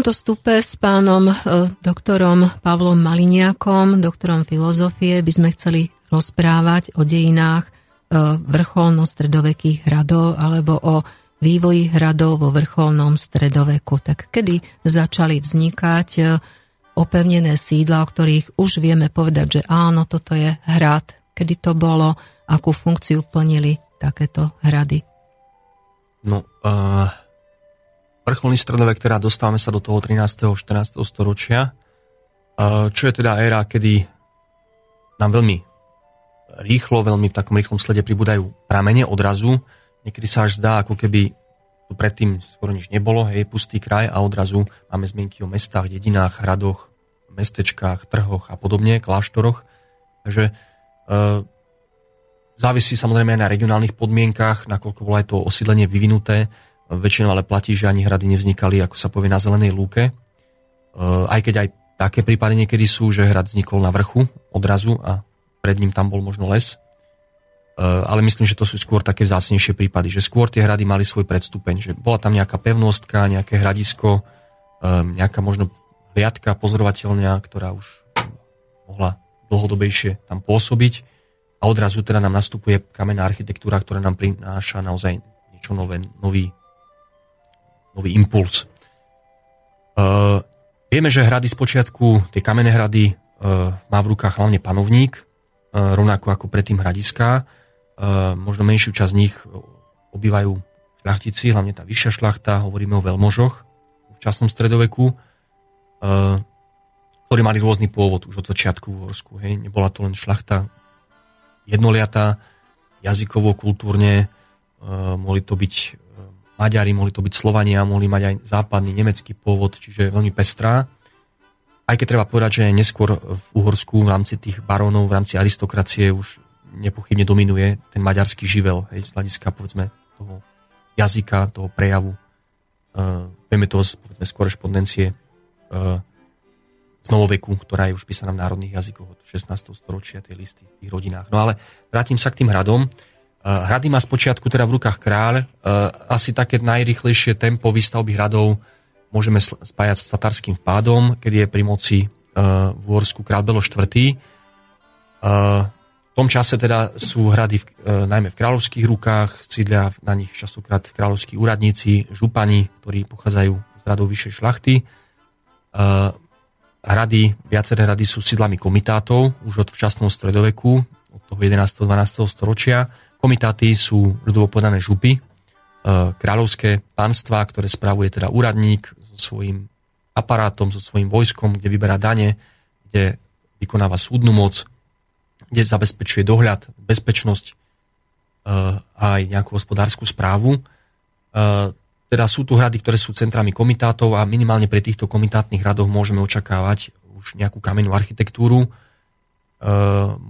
Tomto stupe s pánom e, doktorom Pavlom Maliniakom, doktorom filozofie, by sme chceli rozprávať o dejinách e, vrcholno-stredovekých hradov alebo o vývoji hradov vo vrcholnom stredoveku. Tak kedy začali vznikať e, opevnené sídla, o ktorých už vieme povedať, že áno, toto je hrad. Kedy to bolo, akú funkciu plnili takéto hrady? No, uh vrcholný stredovek, teda dostávame sa do toho 13. 14. storočia, čo je teda éra, kedy nám veľmi rýchlo, veľmi v takom rýchlom slede pribúdajú pramene odrazu. Niekedy sa až zdá, ako keby tu predtým skoro nič nebolo, hej, pustý kraj a odrazu máme zmienky o mestách, dedinách, hradoch, mestečkách, trhoch a podobne, kláštoroch. Takže e, závisí samozrejme aj na regionálnych podmienkach, nakoľko bolo aj to osídlenie vyvinuté. Väčšinou ale platí, že ani hrady nevznikali, ako sa povie, na zelenej lúke. E, aj keď aj také prípady niekedy sú, že hrad vznikol na vrchu odrazu a pred ním tam bol možno les. E, ale myslím, že to sú skôr také vzácnejšie prípady, že skôr tie hrady mali svoj predstupeň, že bola tam nejaká pevnostka, nejaké hradisko, e, nejaká možno hliadka pozorovateľňa, ktorá už mohla dlhodobejšie tam pôsobiť a odrazu teda nám nastupuje kamenná architektúra, ktorá nám prináša naozaj niečo nové, nový nový impuls. Uh, vieme, že hrady z počiatku, tie kamenné hrady, uh, má v rukách hlavne panovník, uh, rovnako ako predtým hradiská. Uh, možno menšiu časť z nich obývajú šľachtici, hlavne tá vyššia šľachta, hovoríme o veľmožoch v časnom stredoveku, uh, ktorí mali rôzny pôvod už od začiatku v Horsku. Hej. Nebola to len šľachta jednoliatá, jazykovo, kultúrne, uh, mohli to byť Maďari, mohli to byť Slovania, mohli mať aj západný nemecký pôvod, čiže veľmi pestrá. Aj keď treba povedať, že neskôr v Uhorsku v rámci tých barónov, v rámci aristokracie už nepochybne dominuje ten maďarský živel, hej, z hľadiska povedzme toho jazyka, toho prejavu. Uh, vieme to z povedzme, z korešpondencie uh, z novoveku, ktorá je už písaná v národných jazykoch od 16. storočia, tie listy v tých rodinách. No ale vrátim sa k tým hradom. Hrady má spočiatku teda v rukách kráľ. Asi také najrychlejšie tempo výstavby hradov môžeme spájať s tatarským vpádom, kedy je pri moci v Uhorsku kráľ Belo IV. V tom čase teda sú hrady v, najmä v kráľovských rukách, sídlia na nich častokrát kráľovskí úradníci, župani, ktorí pochádzajú z radov vyššej šlachty. Hrady, viaceré hrady sú sídlami komitátov už od včasného stredoveku, od toho 11. 12. storočia. Komitáty sú ľudovo podané župy, e, kráľovské pánstva, ktoré spravuje teda úradník so svojím aparátom, so svojím vojskom, kde vyberá dane, kde vykonáva súdnu moc, kde zabezpečuje dohľad, bezpečnosť uh, aj nejakú hospodárskú správu. Uh, teda sú tu hrady, ktoré sú centrami komitátov a minimálne pri týchto komitátnych hradoch môžeme očakávať už nejakú kamennú architektúru,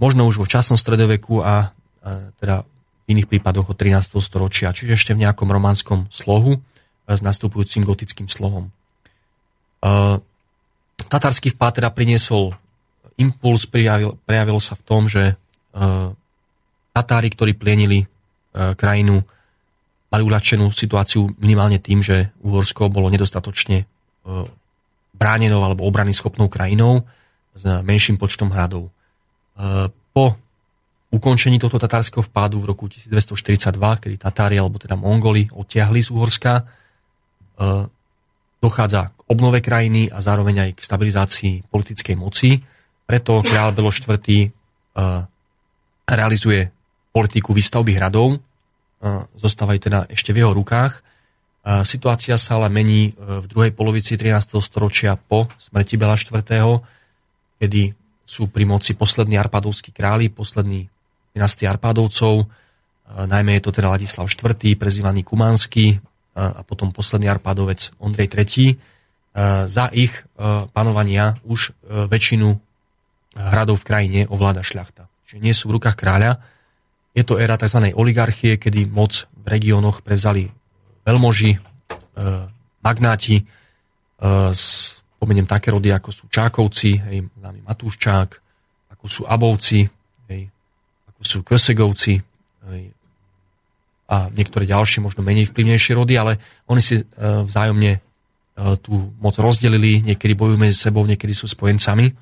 možno už vo časnom stredoveku a teda iných prípadoch od 13. storočia, čiže ešte v nejakom románskom slohu s nastupujúcim gotickým slovom. Tatarský vpád teda priniesol impuls prejavil, prejavil sa v tom, že uh, Tatári, ktorí plienili krajinu, mali uľahčenú situáciu minimálne tým, že Uhorsko bolo nedostatočne bránenou alebo obrany schopnou krajinou s menším počtom hradov. Po ukončení tohto tatárskeho vpádu v roku 1242, kedy Tatári alebo teda Mongoli odtiahli z Uhorska, uh, dochádza k obnove krajiny a zároveň aj k stabilizácii politickej moci preto kráľ Belo IV. Eh, realizuje politiku výstavby hradov, eh, zostávajú teda ešte v jeho rukách. Eh, situácia sa ale mení v druhej polovici 13. storočia po smrti Bela IV., kedy sú pri moci poslední arpádovskí králi, poslední dynastie Arpádovcov, najmä je to teda Ladislav IV., prezývaný Kumánsky a potom posledný Arpádovec Ondrej III. Za ich panovania už väčšinu hradov v krajine ovláda šľachta. Čiže nie sú v rukách kráľa. Je to éra tzv. oligarchie, kedy moc v regiónoch prevzali veľmoži, e, magnáti, e, spomeniem také rody, ako sú Čákovci, hej, známy Matúščák, ako sú Abovci, ako sú Kvesegovci a niektoré ďalšie, možno menej vplyvnejšie rody, ale oni si e, vzájomne e, tú moc rozdelili, niekedy bojujú medzi sebou, niekedy sú spojencami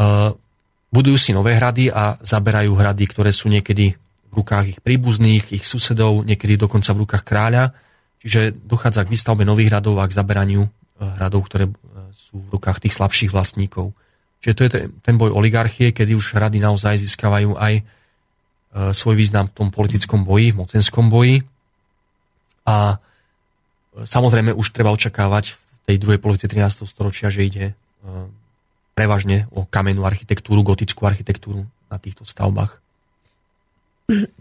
Eh, budujú si nové hrady a zaberajú hrady, ktoré sú niekedy v rukách ich príbuzných, ich susedov, niekedy dokonca v rukách kráľa. Čiže dochádza k výstavbe nových hradov a k zaberaniu hradov, ktoré sú v rukách tých slabších vlastníkov. Čiže to je ten boj oligarchie, kedy už hrady naozaj získavajú aj svoj význam v tom politickom boji, v mocenskom boji. A samozrejme už treba očakávať v tej druhej polovici 13. storočia, že ide prevažne o kamennú architektúru, gotickú architektúru na týchto stavbách.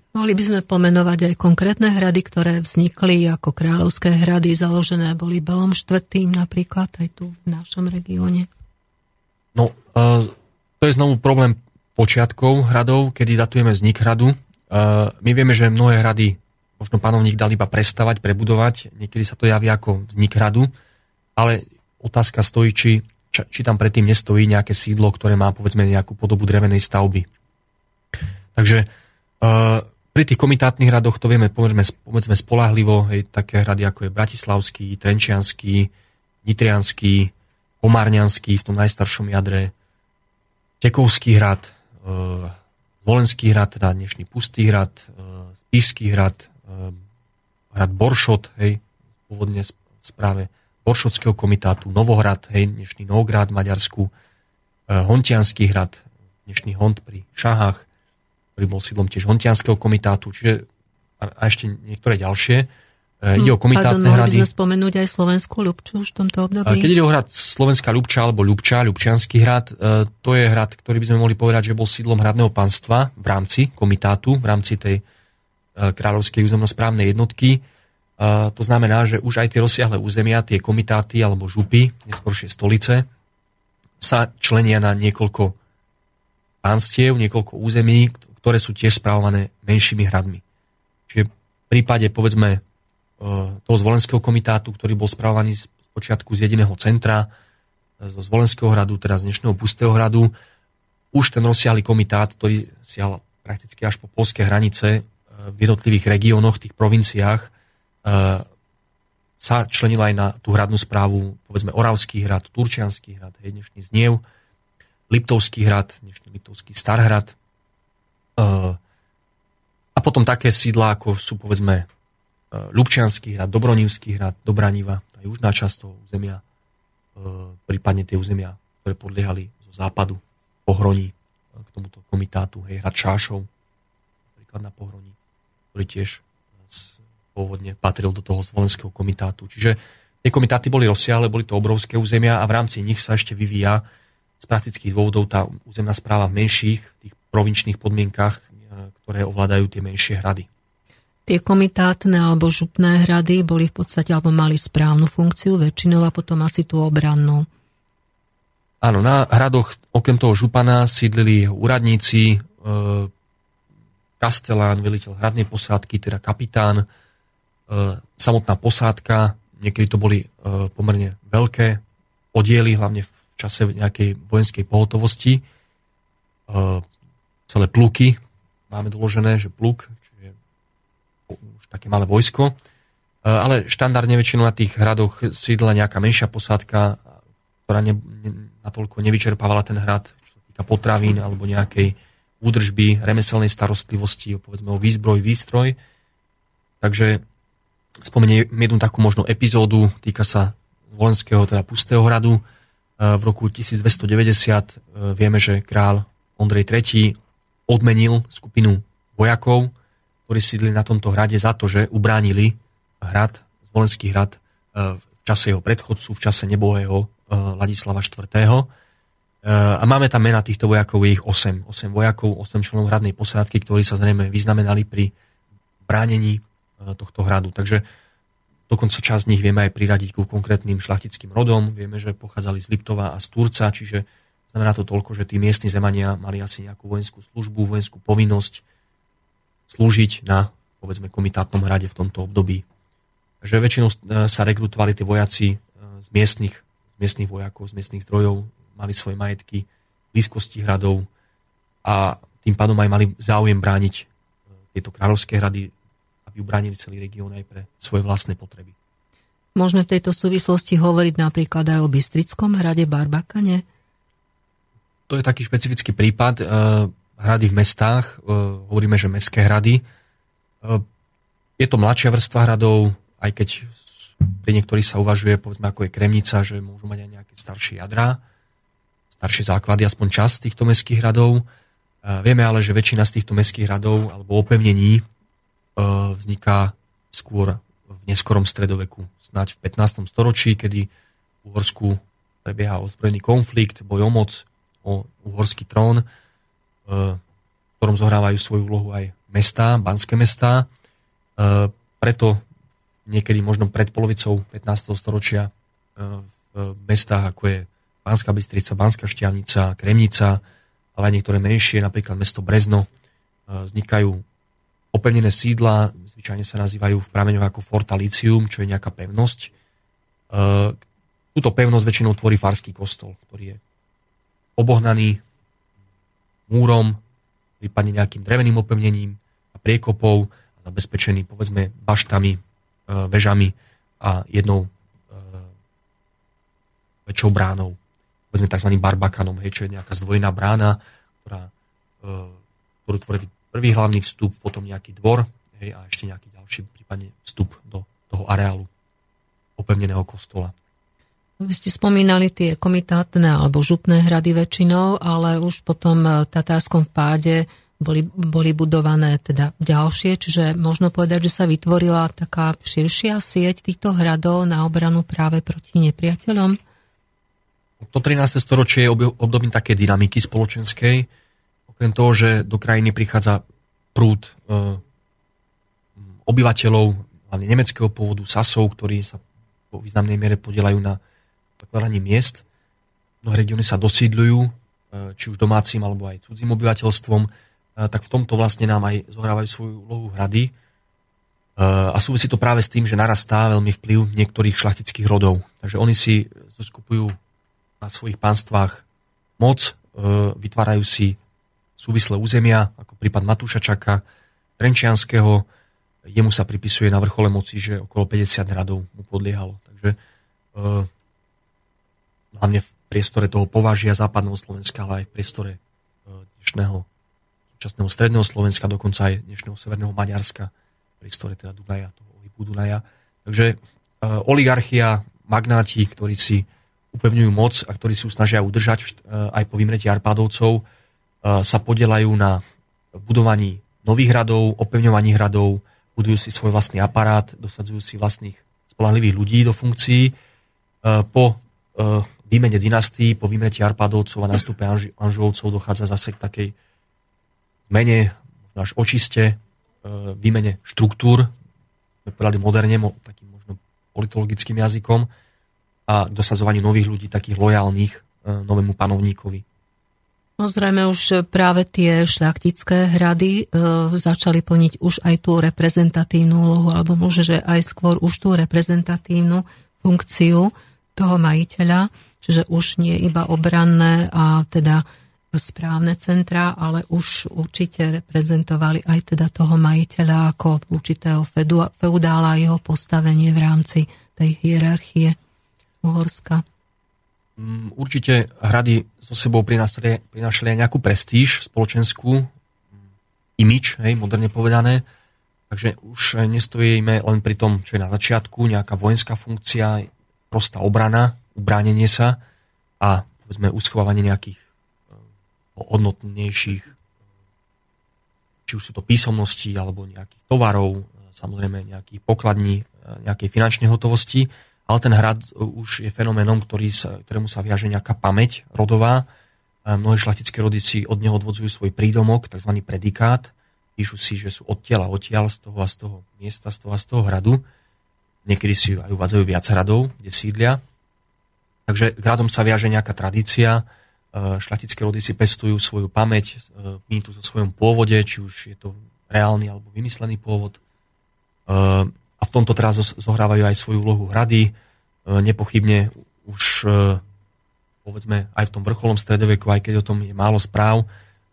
Mohli by sme pomenovať aj konkrétne hrady, ktoré vznikli ako kráľovské hrady, založené boli Belom IV. napríklad aj tu v našom regióne. No, to je znovu problém počiatkov hradov, kedy datujeme vznik hradu. My vieme, že mnohé hrady možno panovník dal iba prestavať, prebudovať, niekedy sa to javí ako vznik hradu, ale otázka stojí, či či tam predtým nestojí nejaké sídlo, ktoré má povedzme nejakú podobu drevenej stavby. Takže pri tých komitátnych hradoch to vieme povedzme, povedzme spolahlivo, hej, také hrady ako je Bratislavský, Trenčianský, Nitrianský, Komárňanský v tom najstaršom jadre, Tekovský hrad, uh, Zvolenský hrad, teda dnešný Pustý hrad, uh, Spišský hrad, uh, hrad Boršot, hej, pôvodne správe Boršotského komitátu, Novohrad, hej, dnešný Novograd v Maďarsku, Hontianský hrad, dnešný Hont pri Šahách, ktorý bol sídlom tiež Hontianského komitátu, čiže a ešte niektoré ďalšie. Eh, ide o hm, komitátne Pardon, hrady. by sme spomenúť aj Slovenskú Ľubču už v tomto období? Keď ide o hrad Slovenská Ľubča alebo Ľubča, Ľubčianský hrad, eh, to je hrad, ktorý by sme mohli povedať, že bol sídlom hradného panstva v rámci komitátu, v rámci tej kráľovskej územnosprávnej jednotky to znamená, že už aj tie rozsiahle územia, tie komitáty alebo župy, neskôršie stolice, sa členia na niekoľko pánstiev, niekoľko území, ktoré sú tiež správované menšími hradmi. Čiže v prípade, povedzme, toho zvolenského komitátu, ktorý bol správovaný z počiatku z jediného centra, e, zo Zvolenského hradu, teraz z dnešného Pustého hradu, už ten rozsiahly komitát, ktorý siahal prakticky až po polské hranice e, v jednotlivých regiónoch, tých provinciách, sa členila aj na tú hradnú správu, povedzme Oravský hrad, Turčianský hrad, hej, dnešný Zniev, Liptovský hrad, dnešný Liptovský Starhrad, A potom také sídla, ako sú povedzme Ľubčianský hrad, Dobronivský hrad, Dobraniva, tá južná časť toho územia, prípadne tie územia, ktoré podliehali zo západu, pohroní k tomuto komitátu, hej, hrad Šášov, napríklad na pohroní, ktorý tiež pôvodne patril do toho zvolenského komitátu. Čiže tie komitáty boli rozsiahle, boli to obrovské územia a v rámci nich sa ešte vyvíja z praktických dôvodov tá územná správa v menších, tých provinčných podmienkach, ktoré ovládajú tie menšie hrady. Tie komitátne alebo župné hrady boli v podstate, alebo mali správnu funkciu väčšinou a potom asi tú obrannú. Áno, na hradoch okrem toho župana sídlili úradníci, e, kastelán, veliteľ hradnej posádky, teda kapitán, e, samotná posádka, niekedy to boli e, pomerne veľké oddiely, hlavne v čase nejakej vojenskej pohotovosti. E, celé pluky, máme doložené, že pluk, také malé vojsko, e, ale štandardne väčšinou na tých hradoch sídla nejaká menšia posádka, ktorá ne, ne, natoľko nevyčerpávala ten hrad, čo sa týka potravín alebo nejakej údržby, remeselnej starostlivosti, povedzme o výzbroj, výstroj. Takže spomeniem jednu takú možno epizódu, týka sa volenského, teda pustého hradu. E, v roku 1290 e, vieme, že král Ondrej III odmenil skupinu vojakov, ktorí sídli na tomto hrade za to, že ubránili hrad, Zvolenský hrad e, v čase jeho predchodcu, v čase nebohého Ladislava IV. A máme tam mena týchto vojakov, je ich 8. 8 vojakov, 8 členov hradnej posádky, ktorí sa zrejme vyznamenali pri bránení e, tohto hradu. Takže dokonca časť z nich vieme aj priradiť ku konkrétnym šlachtickým rodom. Vieme, že pochádzali z Liptova a z Turca, čiže znamená to toľko, že tí miestni zemania mali asi nejakú vojenskú službu, vojenskú povinnosť slúžiť na povedzme komitátnom hrade v tomto období. Takže väčšinou e, sa rekrutovali tí vojaci e, z miestnych, z miestnych vojakov, z miestnych zdrojov, mali svoje majetky v blízkosti hradov a tým pádom aj mali záujem brániť e, tieto kráľovské hrady, aby ubránili celý región aj pre svoje vlastné potreby. Môžeme v tejto súvislosti hovoriť napríklad aj o Bystrickom hrade Barbakane? To je taký špecifický prípad. E, hrady v mestách, e, hovoríme, že mestské hrady. Je to mladšia vrstva hradov, aj keď pri niektorých sa uvažuje, povedzme ako je Kremnica, že môžu mať aj nejaké staršie jadrá staršie základy, aspoň čas týchto mestských hradov. Vieme ale, že väčšina z týchto mestských hradov alebo opevnení e, vzniká skôr v neskorom stredoveku, snáď v 15. storočí, kedy v Uhorsku prebieha ozbrojený konflikt, boj o moc, o uhorský trón, e, v ktorom zohrávajú svoju úlohu aj mestá, banské mestá. E, preto niekedy možno pred polovicou 15. storočia v mestách, ako je Banská Bystrica, Banská Štiavnica, Kremnica, ale aj niektoré menšie, napríklad mesto Brezno, e, vznikajú opevnené sídla, zvyčajne sa nazývajú v prameňoch ako fortalicium, čo je nejaká pevnosť. E, túto pevnosť väčšinou tvorí farský kostol, ktorý je obohnaný múrom, prípadne nejakým dreveným opevnením a priekopou a zabezpečený povedzme baštami, e, vežami a jednou väčšou bránou povedzme tzv. barbakanom, hej, čo je nejaká zdvojená brána, ktorá, e, ktorú tvorí prvý hlavný vstup, potom nejaký dvor hej, a ešte nejaký ďalší prípadne vstup do toho areálu opevneného kostola. Vy ste spomínali tie komitátne alebo župné hrady väčšinou, ale už potom v Tatárskom páde boli, boli budované teda ďalšie, čiže možno povedať, že sa vytvorila taká širšia sieť týchto hradov na obranu práve proti nepriateľom? To 13. storočie je obdobím také dynamiky spoločenskej. Okrem toho, že do krajiny prichádza prúd e, obyvateľov, hlavne nemeckého pôvodu, Sasov, ktorí sa po významnej miere podielajú na zakladaní miest. Mnohé regióny sa dosídľujú, e, či už domácim alebo aj cudzím obyvateľstvom, e, tak v tomto vlastne nám aj zohrávajú svoju úlohu hrady. A súvisí to práve s tým, že narastá veľmi vplyv niektorých šlachtických rodov. Takže oni si zoskupujú na svojich pánstvách moc, e, vytvárajú si súvislé územia, ako prípad Matúša Čaka, Trenčianského, jemu sa pripisuje na vrchole moci, že okolo 50 hradov mu podliehalo. Takže e, hlavne v priestore toho považia západného Slovenska, ale aj v priestore e, dnešného súčasného stredného Slovenska, dokonca aj dnešného severného Maďarska, prístore teda Dunaja, toho ohybu Dunaja. Takže oligarchia, magnáti, ktorí si upevňujú moc a ktorí si ju snažia udržať aj po vymretí Arpádovcov, sa podielajú na budovaní nových hradov, opevňovaní hradov, budujú si svoj vlastný aparát, dosadzujú si vlastných spolahlivých ľudí do funkcií. Po výmene dynastí, po vymretí Arpádovcov a nástupe Anžovcov dochádza zase k takej zmene, až očiste, výmene štruktúr, sme povedali moderne, takým možno politologickým jazykom a dosadzovaniu nových ľudí, takých lojálnych novému panovníkovi. No zrejme už práve tie šľachtické hrady e, začali plniť už aj tú reprezentatívnu úlohu, alebo môže, že aj skôr už tú reprezentatívnu funkciu toho majiteľa, čiže už nie iba obranné a teda správne centra, ale už určite reprezentovali aj teda toho majiteľa ako určitého feudála a jeho postavenie v rámci tej hierarchie Uhorska. Mm, určite hrady so sebou prinášali, prinášali aj nejakú prestíž spoločenskú, imič, hej, moderne povedané. Takže už nestojíme len pri tom, čo je na začiatku, nejaká vojenská funkcia, prostá obrana, ubránenie sa a povedzme uschovávanie nejakých eh, hodnotnejších či už sú to písomnosti alebo nejakých tovarov, samozrejme nejakých pokladní, eh, nejakej finančnej hotovosti ale ten hrad už je fenoménom, ktorý sa, ktorému sa viaže nejaká pamäť rodová. Mnohé šlachtické rody si od neho odvodzujú svoj prídomok, tzv. predikát. Píšu si, že sú odtiaľ a odtiaľ, z toho a z toho miesta, z toho a z toho hradu. Niekedy si aj uvádzajú viac hradov, kde sídlia. Takže k sa viaže nejaká tradícia. Šlachtické rody si pestujú svoju pamäť, mýtu so svojom pôvode, či už je to reálny alebo vymyslený pôvod a v tomto teraz zohrávajú aj svoju úlohu hrady. E, nepochybne už e, povedzme aj v tom vrcholom stredoveku, aj keď o tom je málo správ,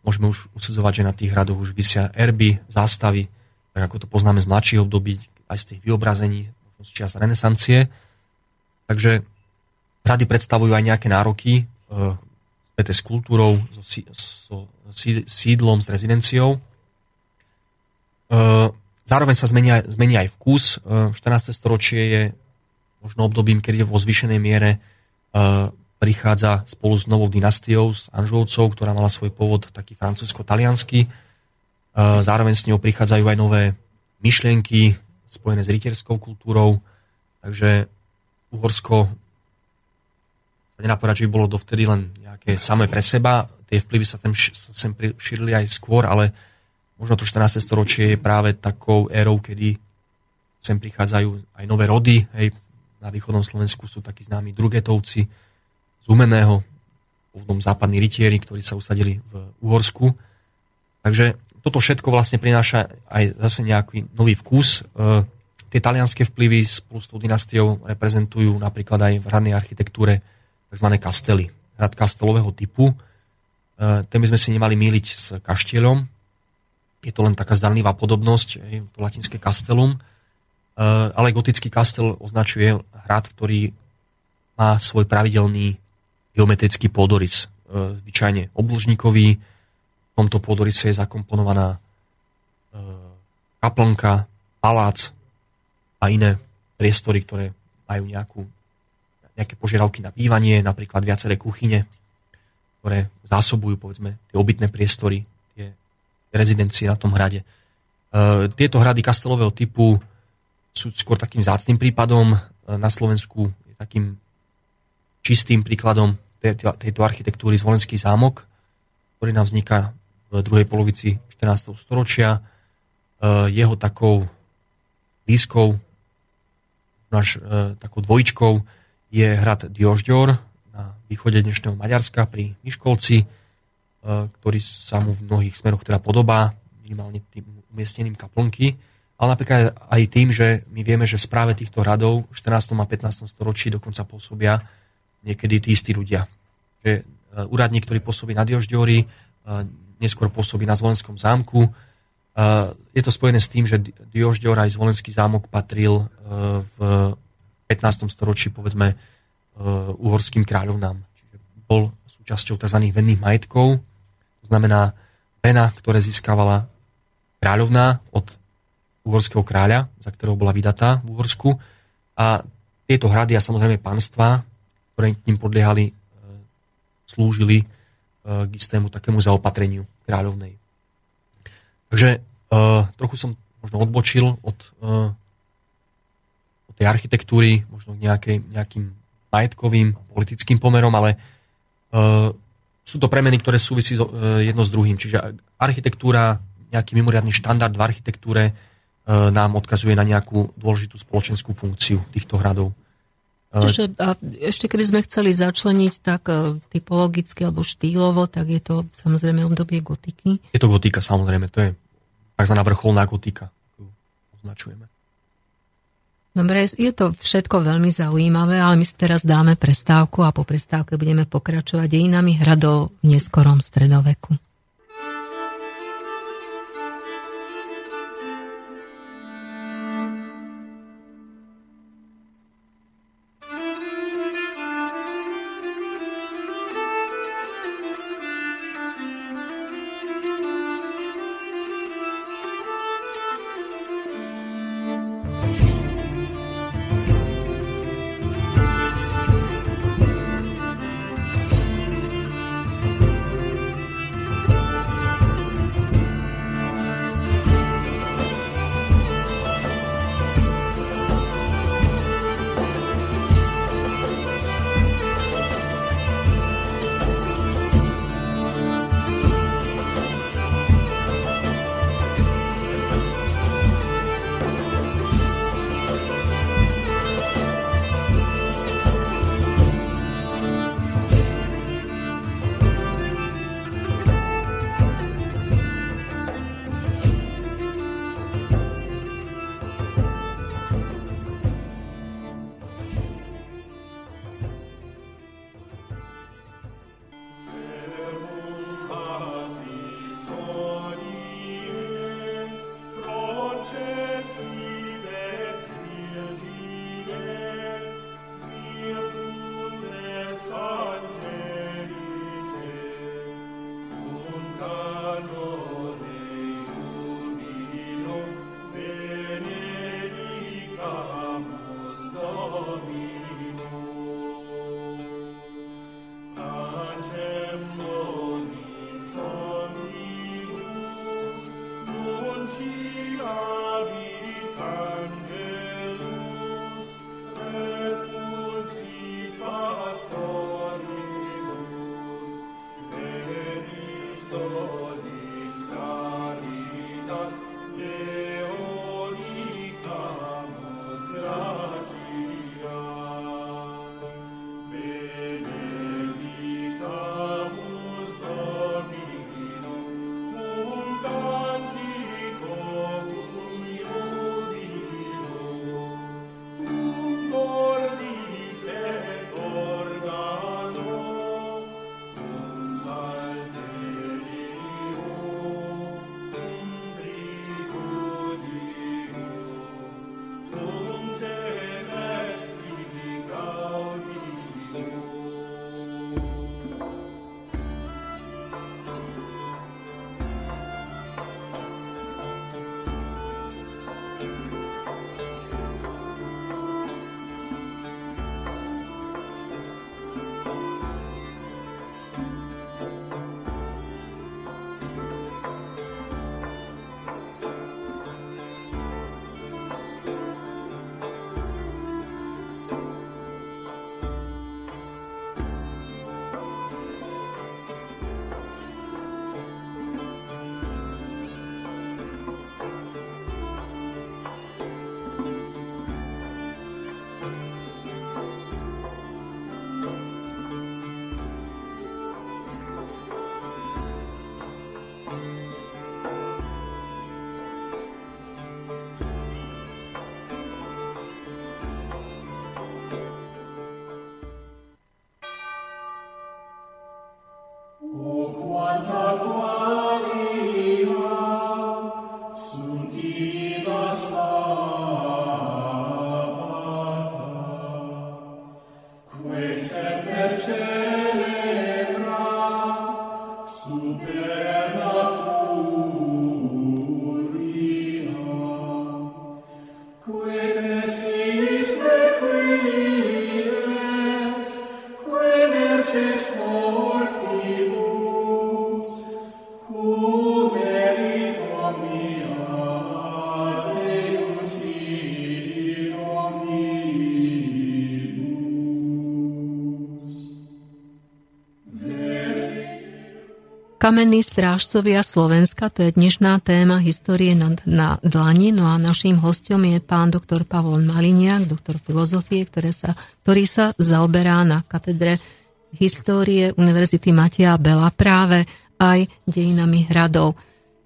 môžeme už usudzovať, že na tých hradoch už vysia erby, zástavy, tak ako to poznáme z mladších období, aj z tých vyobrazení, z čias renesancie. Takže hrady predstavujú aj nejaké nároky e, späté s kultúrou, so, so, sídlom, s rezidenciou. Zároveň sa zmenia, zmenia aj vkus. 14. E, storočie je možno obdobím, kedy vo zvyšenej miere e, prichádza spolu s novou dynastiou, s Anžovcov, ktorá mala svoj pôvod taký francúzsko-taliansky. E, zároveň s ňou prichádzajú aj nové myšlienky spojené s rytierskou kultúrou. Takže Uhorsko sa nedá že by bolo dovtedy len nejaké samé pre seba. Tie vplyvy sa tam sem šírili aj skôr, ale možno to 14. storočie je práve takou érou, kedy sem prichádzajú aj nové rody. Hej, na východnom Slovensku sú takí známi drugetovci z Umeného, pôvodom západní rytieri, ktorí sa usadili v Uhorsku. Takže toto všetko vlastne prináša aj zase nejaký nový vkus. E, tie talianské vplyvy spolu s tou dynastiou reprezentujú napríklad aj v hradnej architektúre tzv. kastely. Hrad kastelového typu. E, ten by sme si nemali míliť s kaštieľom, je to len taká zdanlivá podobnosť, to latinské kastelum, e, ale gotický kastel označuje hrad, ktorý má svoj pravidelný geometrický pôdorys, e, zvyčajne obložníkový. V tomto pôdorise je zakomponovaná kaplnka, palác a iné priestory, ktoré majú nejakú, nejaké požiadavky na bývanie, napríklad viaceré kuchyne, ktoré zásobujú povedzme tie obytné priestory rezidencii na tom hrade. E, tieto hrady kastelového typu sú skôr takým zácným prípadom. E, na Slovensku je takým čistým príkladom tejto architektúry Zvolenský zámok, ktorý nám vzniká v druhej polovici 14. storočia. E, jeho takou blízkou, náš takou dvojičkou je hrad Diožďor na východe dnešného Maďarska pri Miškolci, E, ktorý sa mu v mnohých smeroch teda podobá, minimálne tým umiestnením kaplnky, ale napríklad aj tým, že my vieme, že v správe týchto radov v 14. a 15. storočí dokonca pôsobia niekedy tí istí ľudia. Že e, úradník, ktorý pôsobí na Diožďori, e, neskôr pôsobí na Zvolenskom zámku. Je to spojené s tým, že Diožďor aj Zvolenský zámok patril v 15. storočí, povedzme, uhorským kráľovnám. Čiže bol súčasťou tzv. venných majetkov, to znamená, mena, ktoré získavala kráľovná od uhorského kráľa, za ktorého bola vydatá v Uhorsku. A tieto hrady a samozrejme panstva, ktoré k ním podliehali, e, slúžili e, k istému takému zaopatreniu kráľovnej. Takže trochu som možno odbočil od, od tej architektúry, možno nejakej, nejakým majetkovým, politickým pomerom, ale sú to premeny, ktoré súvisí jedno s druhým. Čiže architektúra, nejaký mimoriadný štandard v architektúre nám odkazuje na nejakú dôležitú spoločenskú funkciu týchto hradov. Čiže a ešte keby sme chceli začleniť tak typologicky alebo štýlovo, tak je to samozrejme obdobie gotiky. Je to gotika, samozrejme, to je tzv. vrcholná gotika, označujeme. Dobre, je to všetko veľmi zaujímavé, ale my si teraz dáme prestávku a po prestávke budeme pokračovať dejinami hradov v neskorom stredoveku. Kamenní strážcovia Slovenska, to je dnešná téma histórie na, na dlani, no a naším hostom je pán doktor Pavol Maliniak, doktor filozofie, ktoré sa, ktorý sa zaoberá na katedre histórie Univerzity Matia Bela práve aj dejinami hradov.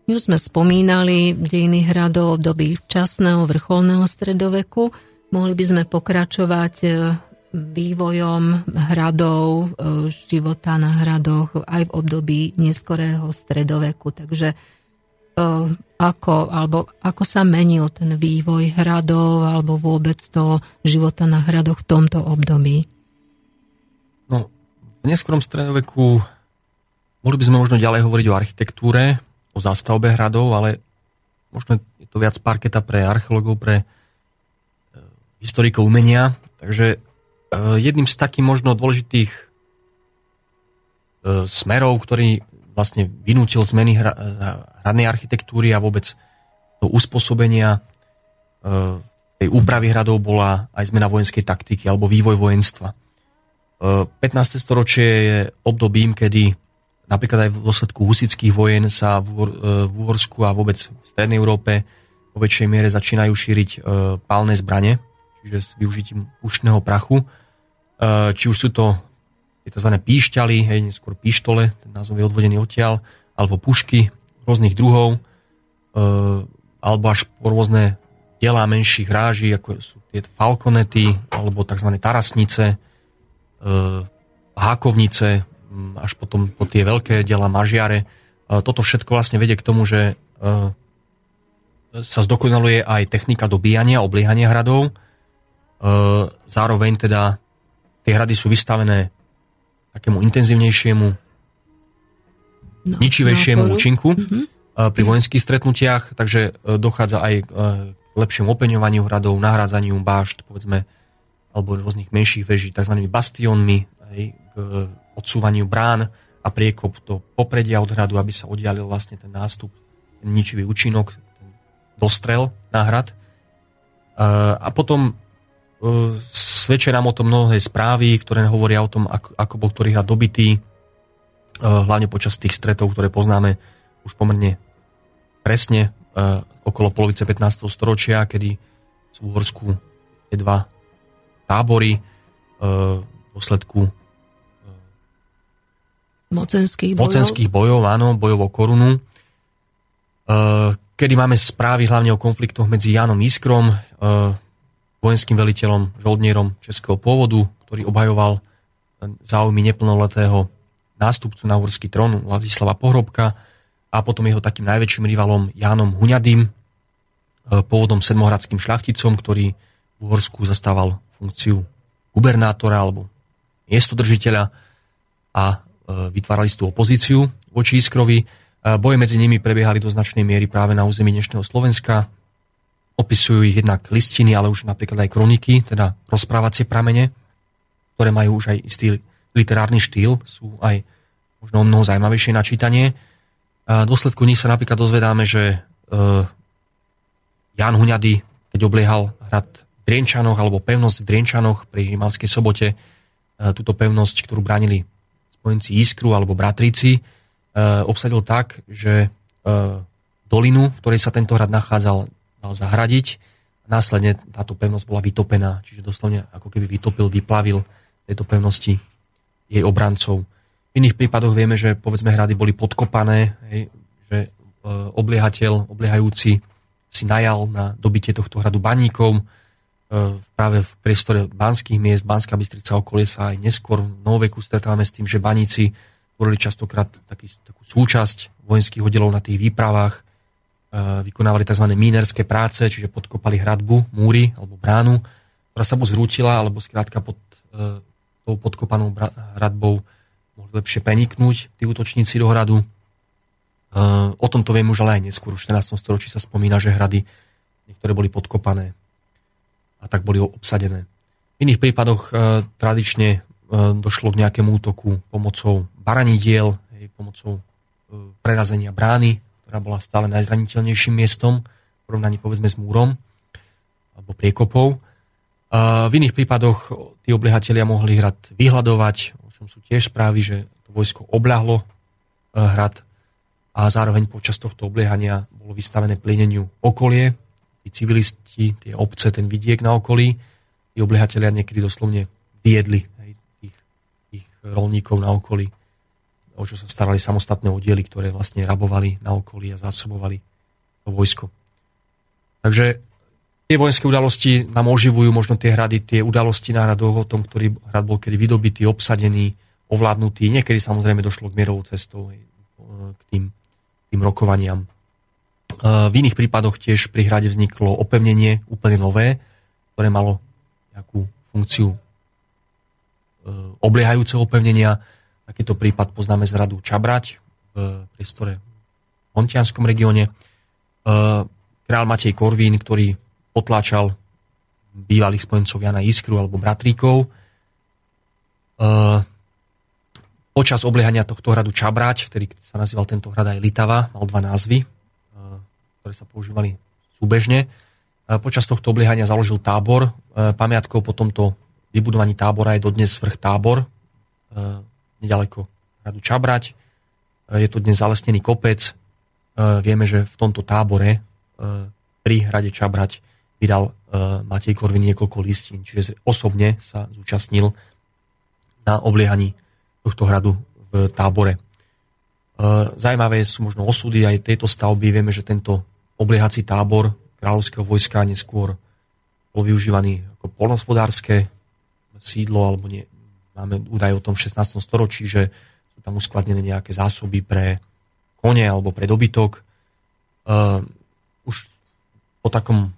My už sme spomínali dejiny hradov doby včasného vrcholného stredoveku. Mohli by sme pokračovať e, vývojom hradov, e, života na hradoch aj v období neskorého stredoveku. Takže e, ako, alebo ako sa menil ten vývoj hradov alebo vôbec toho života na hradoch v tomto období? No, v neskorom stredoveku mohli by sme možno ďalej hovoriť o architektúre, o zástavbe hradov, ale možno je to viac parketa pre archeológov, pre e, historikov umenia. Takže jedným z takých možno dôležitých eh, smerov, ktorý vlastne vynútil zmeny hradnej architektúry a vôbec to uspôsobenia eh, tej úpravy hradov bola aj zmena vojenskej taktiky alebo vývoj vojenstva. 15. storočie je obdobím, kedy napríklad aj v dôsledku husických vojen sa v Úhorsku a vôbec v Strednej Európe vo väčšej miere začínajú šíriť pálne zbranie, čiže s využitím pušného prachu. Eh, či už sú to tzv. píšťaly, hej, neskôr píštole, ten názov je odvodený odtiaľ, alebo pušky rôznych druhov, eh, alebo až po rôzne delá menších ráží, ako sú tie falkonety, alebo tzv. tarasnice, eh, hákovnice, hm, až potom po tie veľké diela mažiare. Toto všetko vlastne vedie k tomu, že sa zdokonaluje aj technika dobíjania, obliehania hradov. Zároveň teda tie hrady sú vystavené takému intenzívnejšiemu, no, ničivejšiemu náporu. účinku mm-hmm. pri vojenských stretnutiach, takže e, dochádza aj e, k lepšiemu opeňovaniu hradov, nahrádzaniu bášt, povedzme, alebo rôznych menších veží, tzv. bastionmi, aj k odsúvaniu brán a priekop do popredia od hradu, aby sa oddialil vlastne ten nástup, ten ničivý účinok, ten dostrel na hrad. A potom svedčia nám o tom mnohé správy, ktoré hovoria o tom, ako, ako bol ktorý hrad dobitý, eh, hlavne počas tých stretov, ktoré poznáme už pomerne presne eh, okolo polovice 15. storočia, kedy sú v Uhorsku tie dva tábory eh, v dôsledku mocenských bojov. mocenských bojov, áno, bojov o korunu, kedy máme správy hlavne o konfliktoch medzi Jánom Iskrom, vojenským veliteľom, žoldnierom českého pôvodu, ktorý obhajoval záujmy neplnoletého nástupcu na uhorský trón Ladislava Pohrobka a potom jeho takým najväčším rivalom Jánom Huňadým, e, pôvodom sedmohradským šľachticom, ktorý v Uhorsku zastával funkciu gubernátora alebo miestodržiteľa a e, vytvárali tú opozíciu voči Iskrovi. Boje medzi nimi prebiehali do značnej miery práve na území dnešného Slovenska, Opisujú ich jednak listiny, ale už napríklad aj kroniky, teda rozprávacie pramene, ktoré majú už aj istý literárny štýl, sú aj možno mnoho zaujímavejšie na čítanie. A dôsledku nich sa napríklad dozvedáme, že uh, Jan Huňady, keď obliehal hrad v Drienčanoch alebo pevnosť v Drienčanoch pri Rimavskej sobote, uh, túto pevnosť, ktorú bránili spojenci Iskru alebo Bratrici, uh, obsadil tak, že dolinu, v ktorej sa tento hrad nachádzal, dal zahradiť. Následne táto pevnosť bola vytopená, čiže doslovne ako keby vytopil, vyplavil tejto pevnosti jej obrancov. V iných prípadoch vieme, že povedzme hrady boli podkopané, hej, že e, obliehateľ, obliehajúci si najal na dobitie tohto hradu baníkov. E, práve v priestore banských miest, Banská Bystrica okolie sa aj neskôr v novoveku stretávame s tým, že baníci tvorili častokrát taký, takú súčasť vojenských oddelov na tých výpravách vykonávali tzv. mínerské práce, čiže podkopali hradbu, múry alebo bránu, ktorá sa buď zrútila, alebo skrátka pod e, tou podkopanou hradbou mohli lepšie preniknúť tí útočníci do hradu. E, o tomto viem už ale aj neskôr, v 14. storočí sa spomína, že hrady niektoré boli podkopané a tak boli obsadené. V iných prípadoch e, tradične e, došlo k nejakému útoku pomocou baranidiel, pomocou e, prerazenia brány ktorá bola stále najzraniteľnejším miestom v porovnaní povedzme s múrom alebo priekopou. V iných prípadoch tí obliehatelia mohli hrad vyhľadovať, o čom sú tiež správy, že to vojsko obľahlo e, hrad a zároveň počas tohto obliehania bolo vystavené plieneniu okolie, tí civilisti, tie obce, ten vidiek na okolí, tí obliehatelia niekedy doslovne viedli tých, tých rolníkov na okolí, o čo sa starali samostatné oddiely, ktoré vlastne rabovali na okolí a zásobovali to vojsko. Takže tie vojenské udalosti nám oživujú možno tie hrady, tie udalosti na o tom, ktorý hrad bol kedy vydobitý, obsadený, ovládnutý. Niekedy samozrejme došlo k mierovou cestou k tým, tým rokovaniam. V iných prípadoch tiež pri hrade vzniklo opevnenie úplne nové, ktoré malo nejakú funkciu obliehajúceho opevnenia. Takýto prípad poznáme z hradu Čabrať v priestore v Hontianskom regióne. Král Matej Korvín, ktorý potláčal bývalých spojencov Jana Iskru alebo Bratríkov. E, počas obliehania tohto hradu Čabrať, ktorý sa nazýval tento hrad aj Litava, mal dva názvy, e, ktoré sa používali súbežne. E, počas tohto obliehania založil tábor. Pamiatkou po tomto vybudovaní tábora je dodnes vrch tábor, nedaleko hradu Čabrať. Je to dnes zalesnený kopec. Vieme, že v tomto tábore pri hrade Čabrať vydal Matej Korvin niekoľko listín, čiže osobne sa zúčastnil na obliehaní tohto hradu v tábore. Zajímavé sú možno osudy aj tejto stavby. Vieme, že tento obliehací tábor kráľovského vojska neskôr bol využívaný ako polnospodárske sídlo, alebo nie, máme údaj o tom v 16. storočí, že sú tam uskladnené nejaké zásoby pre kone alebo pre dobytok. Uh, po takom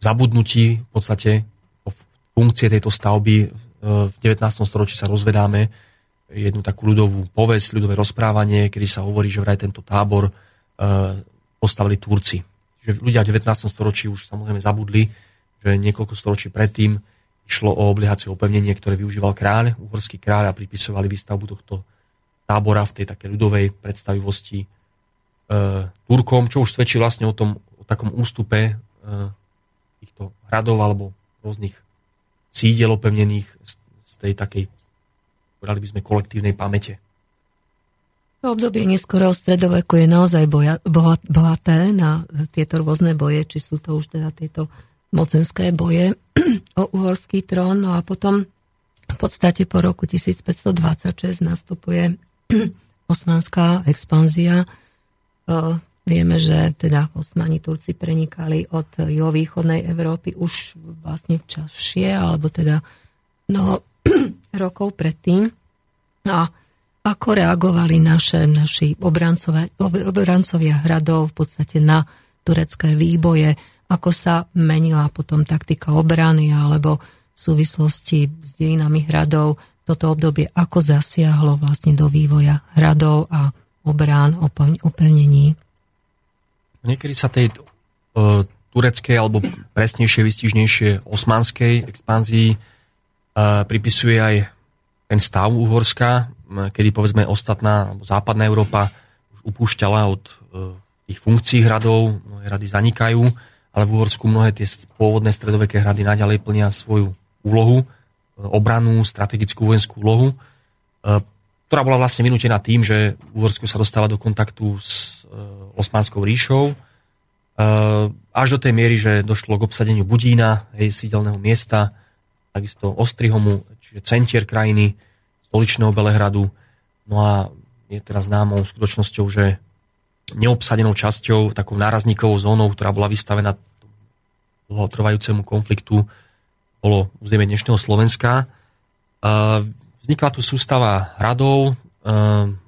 zabudnutí v podstate o funkcie tejto stavby e, v 19. storočí sa rozvedáme jednu takú ľudovú povesť, ľudové rozprávanie, kedy sa hovorí, že vraj tento tábor e, postavili Turci. Že ľudia v 19. storočí už samozrejme zabudli, že niekoľko storočí predtým išlo o oblihacie opevnenie, ktoré využíval kráľ, uhorský kráľ a pripisovali výstavbu tohto tábora v tej také ľudovej predstavivosti e, Turkom, čo už svedčí vlastne o tom, o takom ústupe e, týchto hradov alebo rôznych sídel opevnených z tej takej, povedali by sme, kolektívnej pamäte. To obdobie neskorého stredoveku je naozaj boja, bohaté na tieto rôzne boje, či sú to už teda tieto mocenské boje o uhorský trón. No a potom v podstate po roku 1526 nastupuje osmanská expanzia e, Vieme, že teda Osmani Turci prenikali od juhovýchodnej Európy už vlastne časšie, alebo teda no, rokov predtým. A ako reagovali naše, naši obrancovia hradov v podstate na turecké výboje, ako sa menila potom taktika obrany alebo v súvislosti s dejinami hradov toto obdobie, ako zasiahlo vlastne do vývoja hradov a obrán, opevnení. Niekedy sa tej uh, tureckej alebo presnejšie, vystižnejšie osmanskej expanzii uh, pripisuje aj ten stav Uhorska, kedy povedzme ostatná alebo západná Európa už upúšťala od uh, tých funkcií hradov, mnohé hrady zanikajú, ale v Uhorsku mnohé tie pôvodné stredoveké hrady naďalej plnia svoju úlohu, obranú, strategickú vojenskú úlohu, ktorá bola vlastne vynútená tým, že Uhorsko sa dostáva do kontaktu s Osmanskou ríšou, e, až do tej miery, že došlo k obsadeniu Budína, jej sídelného miesta, takisto Ostrihomu, čiže centier krajiny, stoličného Belehradu. No a je teraz známou skutočnosťou, že neobsadenou časťou, takou nárazníkovou zónou, ktorá bola vystavená dlhotrvajúcemu konfliktu, bolo územie dnešného Slovenska. E, vznikla tu sústava hradov, e,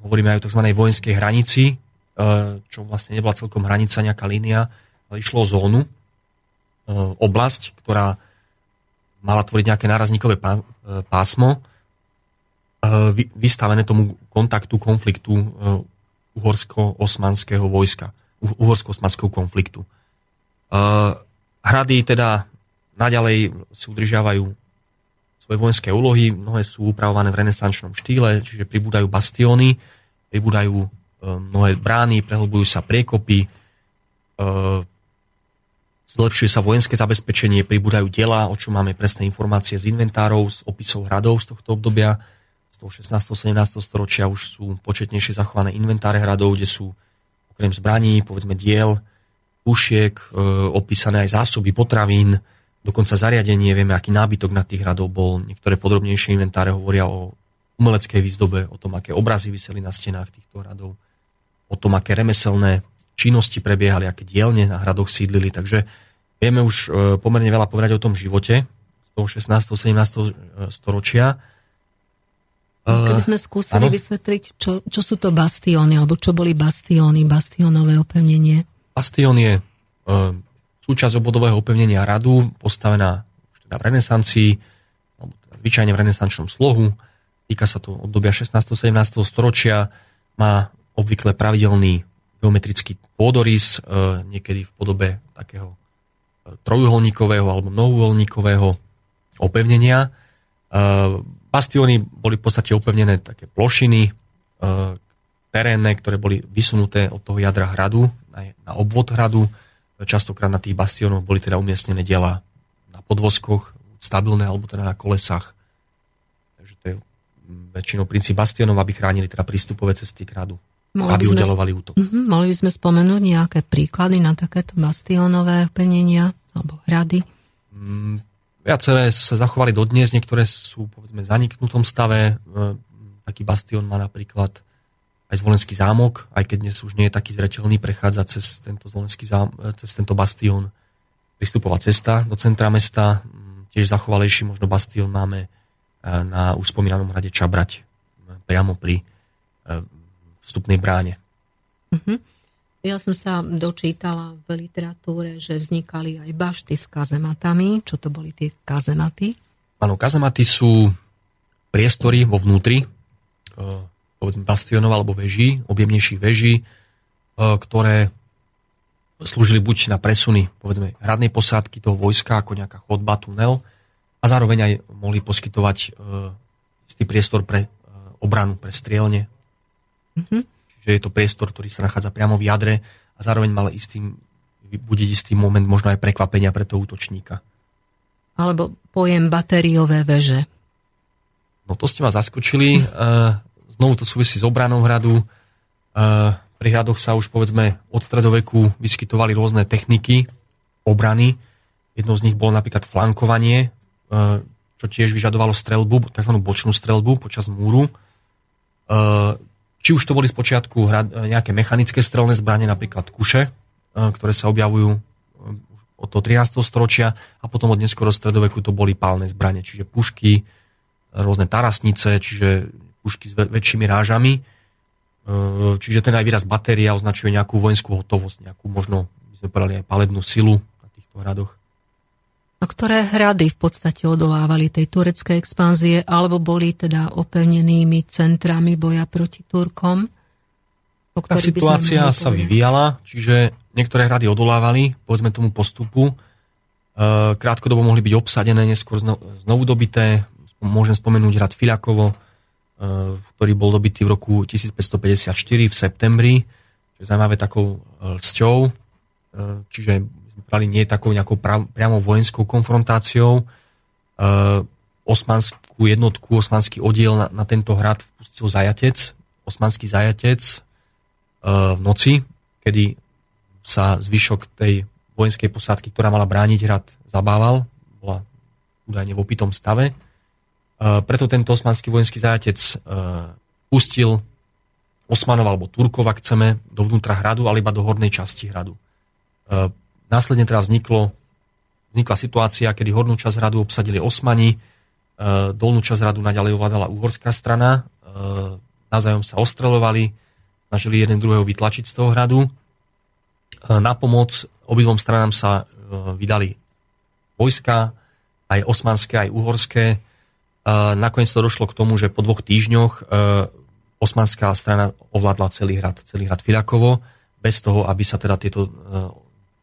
hovoríme aj o tzv. vojenskej hranici, Eh, čo vlastne nebola celkom hranica, nejaká línia, ale išlo o zónu, oblasť, ktorá mala tvoriť nejaké nárazníkové pásmo, vystavené tomu kontaktu, konfliktu uhorsko-osmanského vojska, uhorsko-osmanského konfliktu. Hrady teda naďalej si udržiavajú svoje vojenské úlohy, mnohé sú upravované v renesančnom štýle, čiže pribúdajú bastióny, pribúdajú mnohé brány, prehlbujú sa priekopy, e, zlepšuje sa vojenské zabezpečenie, pribúdajú diela, o čom máme presné informácie z inventárov, z opisov hradov z tohto obdobia, z toho 16. 17. storočia už sú početnejšie zachované inventáre hradov, kde sú okrem zbraní, povedzme diel, pušiek, e, opísané aj zásoby potravín, dokonca zariadenie, vieme, aký nábytok na tých hradov bol. Niektoré podrobnejšie inventáre hovoria o umeleckej výzdobe, o tom, aké obrazy vyseli na stenách týchto hradov, o tom, aké remeselné činnosti prebiehali, aké dielne na hradoch sídlili. Takže vieme už e, pomerne veľa povedať o tom živote z toho 16. 17. storočia. Keby sme skúsili ano? vysvetliť, čo, čo sú to bastióny, alebo čo boli bastióny, bastionové opevnenie. Bastión je e, súčasť obvodového opevnenia radu, postavená už teda v renesancii, alebo teda zvyčajne v renesančnom slohu. Týka sa to obdobia 16. 17. storočia, má obvykle pravidelný geometrický pôdorys, e, niekedy v podobe takého e, trojuholníkového alebo mnohuholníkového opevnenia. E, Bastióny boli v podstate upevnené také plošiny, e, terénne, ktoré boli vysunuté od toho jadra hradu na, obvod hradu. Častokrát na tých bastionoch boli teda umiestnené diela na podvozkoch, stabilné alebo teda na kolesách. Takže to je väčšinou princíp bastionov, aby chránili teda prístupové cesty k hradu. Mohli aby sme, udelovali útok. Uh-huh, mohli by sme spomenúť nejaké príklady na takéto bastionové opevnenia alebo hrady? Mm, Viaceré sa zachovali dodnes, niektoré sú povedzme v zaniknutom stave. E, taký bastión má napríklad aj Zvolenský zámok, aj keď dnes už nie je taký zreteľný, prechádza cez tento, Zvolenský zám, e, cez tento bastión prístupová cesta do centra mesta. Mm, tiež zachovalejší možno bastión máme e, na už spomínanom hrade Čabrať, priamo pri vstupnej bráne. Uh-huh. Ja som sa dočítala v literatúre, že vznikali aj bašty s kazematami. Čo to boli tie kazematy? Áno, kazematy sú priestory vo vnútri, e, povedzme bastionov alebo veží, objemnejších veží, e, ktoré slúžili buď na presuny povedzme hradnej posádky toho vojska ako nejaká chodba, tunel a zároveň aj mohli poskytovať e, istý priestor pre obranu, pre strielne. Mm-hmm že je to priestor, ktorý sa nachádza priamo v jadre a zároveň mal istý, budiť istý moment možno aj prekvapenia pre toho útočníka. Alebo pojem batériové veže. No to ste ma zaskočili. Eh, znovu to súvisí s obranou hradu. Eh, pri hradoch sa už povedzme od stredoveku vyskytovali rôzne techniky obrany. Jednou z nich bolo napríklad flankovanie, eh, čo tiež vyžadovalo strelbu, tzv. bočnú strelbu počas múru či už to boli spočiatku nejaké mechanické strelné zbranie, napríklad kuše, e, ktoré sa objavujú e, od toho 13. storočia a potom od neskoro stredoveku to boli palné zbranie, čiže pušky, rôzne tarasnice, čiže pušky s väčšími rážami. E, čiže ten aj výraz batéria označuje nejakú vojenskú hotovosť, nejakú možno, by sme povedali, aj palebnú silu na týchto hradoch. A ktoré hrady v podstate odolávali tej tureckej expanzie alebo boli teda opevnenými centrami boja proti Turkom? Tá situácia sa vyvíjala, čiže niektoré hrady odolávali, povedzme tomu postupu. E, krátkodobo mohli byť obsadené, neskôr znovu dobité. Môžem spomenúť hrad Filiakovo, e, ktorý bol dobitý v roku 1554 v septembri, čo je zaujímavé takou lsťou. E, čiže brali nie takou nejakou prav, priamo vojenskou konfrontáciou. E, osmanskú jednotku, osmanský oddiel na, na tento hrad vpustil zajatec, osmanský zajatec e, v noci, kedy sa zvyšok tej vojenskej posádky, ktorá mala brániť hrad, zabával, bola údajne v opitom stave. E, preto tento osmanský vojenský zajatec e, pustil Osmanov alebo Turkov, ak chceme, dovnútra hradu, ale iba do hornej časti hradu. E, Následne teda vzniklo, vznikla situácia, kedy hornú časť hradu obsadili Osmani, e, dolnú časť hradu naďalej ovládala uhorská strana, e, navzájom sa ostrelovali, snažili jeden druhého vytlačiť z toho hradu. E, na pomoc obidvom stranám sa vydali vojska, aj osmanské, aj uhorské. Nakoniec to došlo k tomu, že po dvoch týždňoch osmanská strana ovládla celý hrad, celý hrad Filakovo, bez toho, aby sa teda tieto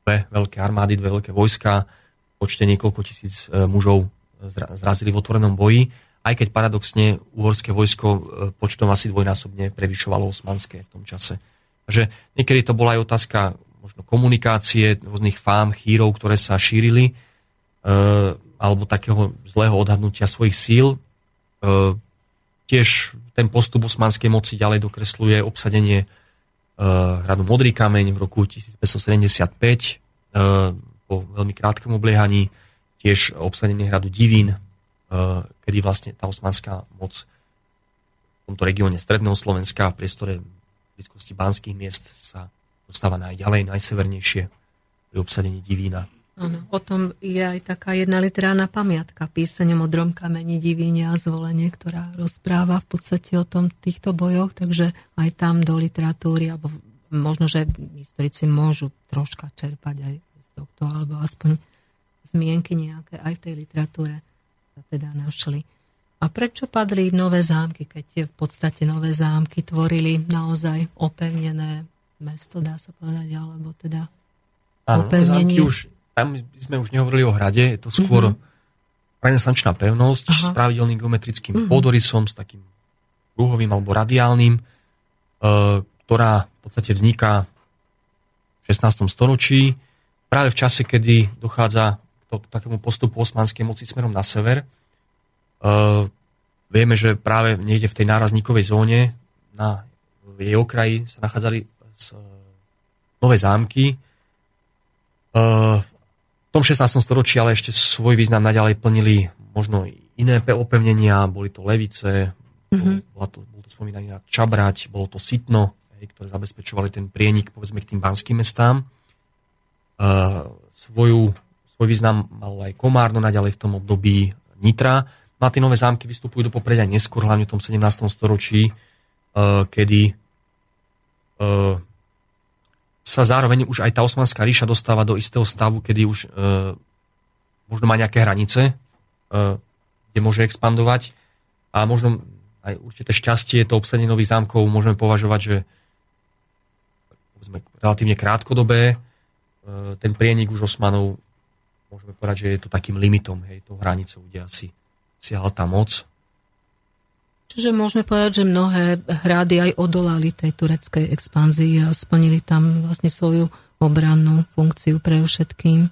dve veľké armády, dve veľké vojska, počte niekoľko tisíc e, mužov zrazili v otvorenom boji, aj keď paradoxne uhorské vojsko e, počtom asi dvojnásobne prevyšovalo osmanské v tom čase. Takže niekedy to bola aj otázka možno komunikácie, rôznych fám, chýrov, ktoré sa šírili, e, alebo takého zlého odhadnutia svojich síl. tiež ten postup osmanskej moci ďalej dokresluje obsadenie hradu Modrý kameň v roku 1575 po veľmi krátkom obliehaní, tiež obsadenie hradu Divín, kedy vlastne tá osmanská moc v tomto regióne stredného Slovenska v priestore blízkosti banských miest sa dostáva najďalej, najsevernejšie pri obsadení Divína. Ano, potom je aj taká jedna literárna pamiatka, píseň o modrom kameni Divíne a zvolenie, ktorá rozpráva v podstate o tom týchto bojoch, takže aj tam do literatúry, alebo možno, že historici môžu troška čerpať aj z tohto, alebo aspoň zmienky nejaké aj v tej literatúre sa teda našli. A prečo padli nové zámky, keď v podstate nové zámky tvorili naozaj opevnené mesto, dá sa povedať, alebo teda Áno, opevnenie? Už, tam sme už nehovorili o hrade, je to skôr mm-hmm. renesančná pevnosť Aha. s pravidelným geometrickým mm-hmm. pôdorysom, s takým kruhovým alebo radiálnym, e, ktorá v podstate vzniká v 16. storočí, práve v čase, kedy dochádza k takému postupu osmanskej moci smerom na sever. E, vieme, že práve niekde v tej nárazníkovej zóne na jej okraji sa nachádzali nové zámky. E, v tom 16. storočí ale ešte svoj význam naďalej plnili možno iné opevnenia, boli to levice, mm-hmm. to, bolo to spomínaný Čabrať, bolo to Sitno, ktoré zabezpečovali ten prienik povedzme k tým banským mestám. Uh, svoju, svoj význam mal aj Komárno naďalej v tom období Nitra. No a tie nové zámky vystupujú do popredia neskôr, hlavne v tom 17. storočí, uh, kedy uh, sa zároveň už aj tá osmanská ríša dostáva do istého stavu, kedy už uh, možno má nejaké hranice, uh, kde môže expandovať a možno aj určité šťastie to obsadenie nových zámkov môžeme považovať, že povedzme, relatívne krátkodobé. E, ten prienik už Osmanov, môžeme povedať, že je to takým limitom, hej, tou hranicou, kde asi siahala tá moc. Čiže môžeme povedať, že mnohé hrady aj odolali tej tureckej expanzii a splnili tam vlastne svoju obrannú funkciu pre všetkým.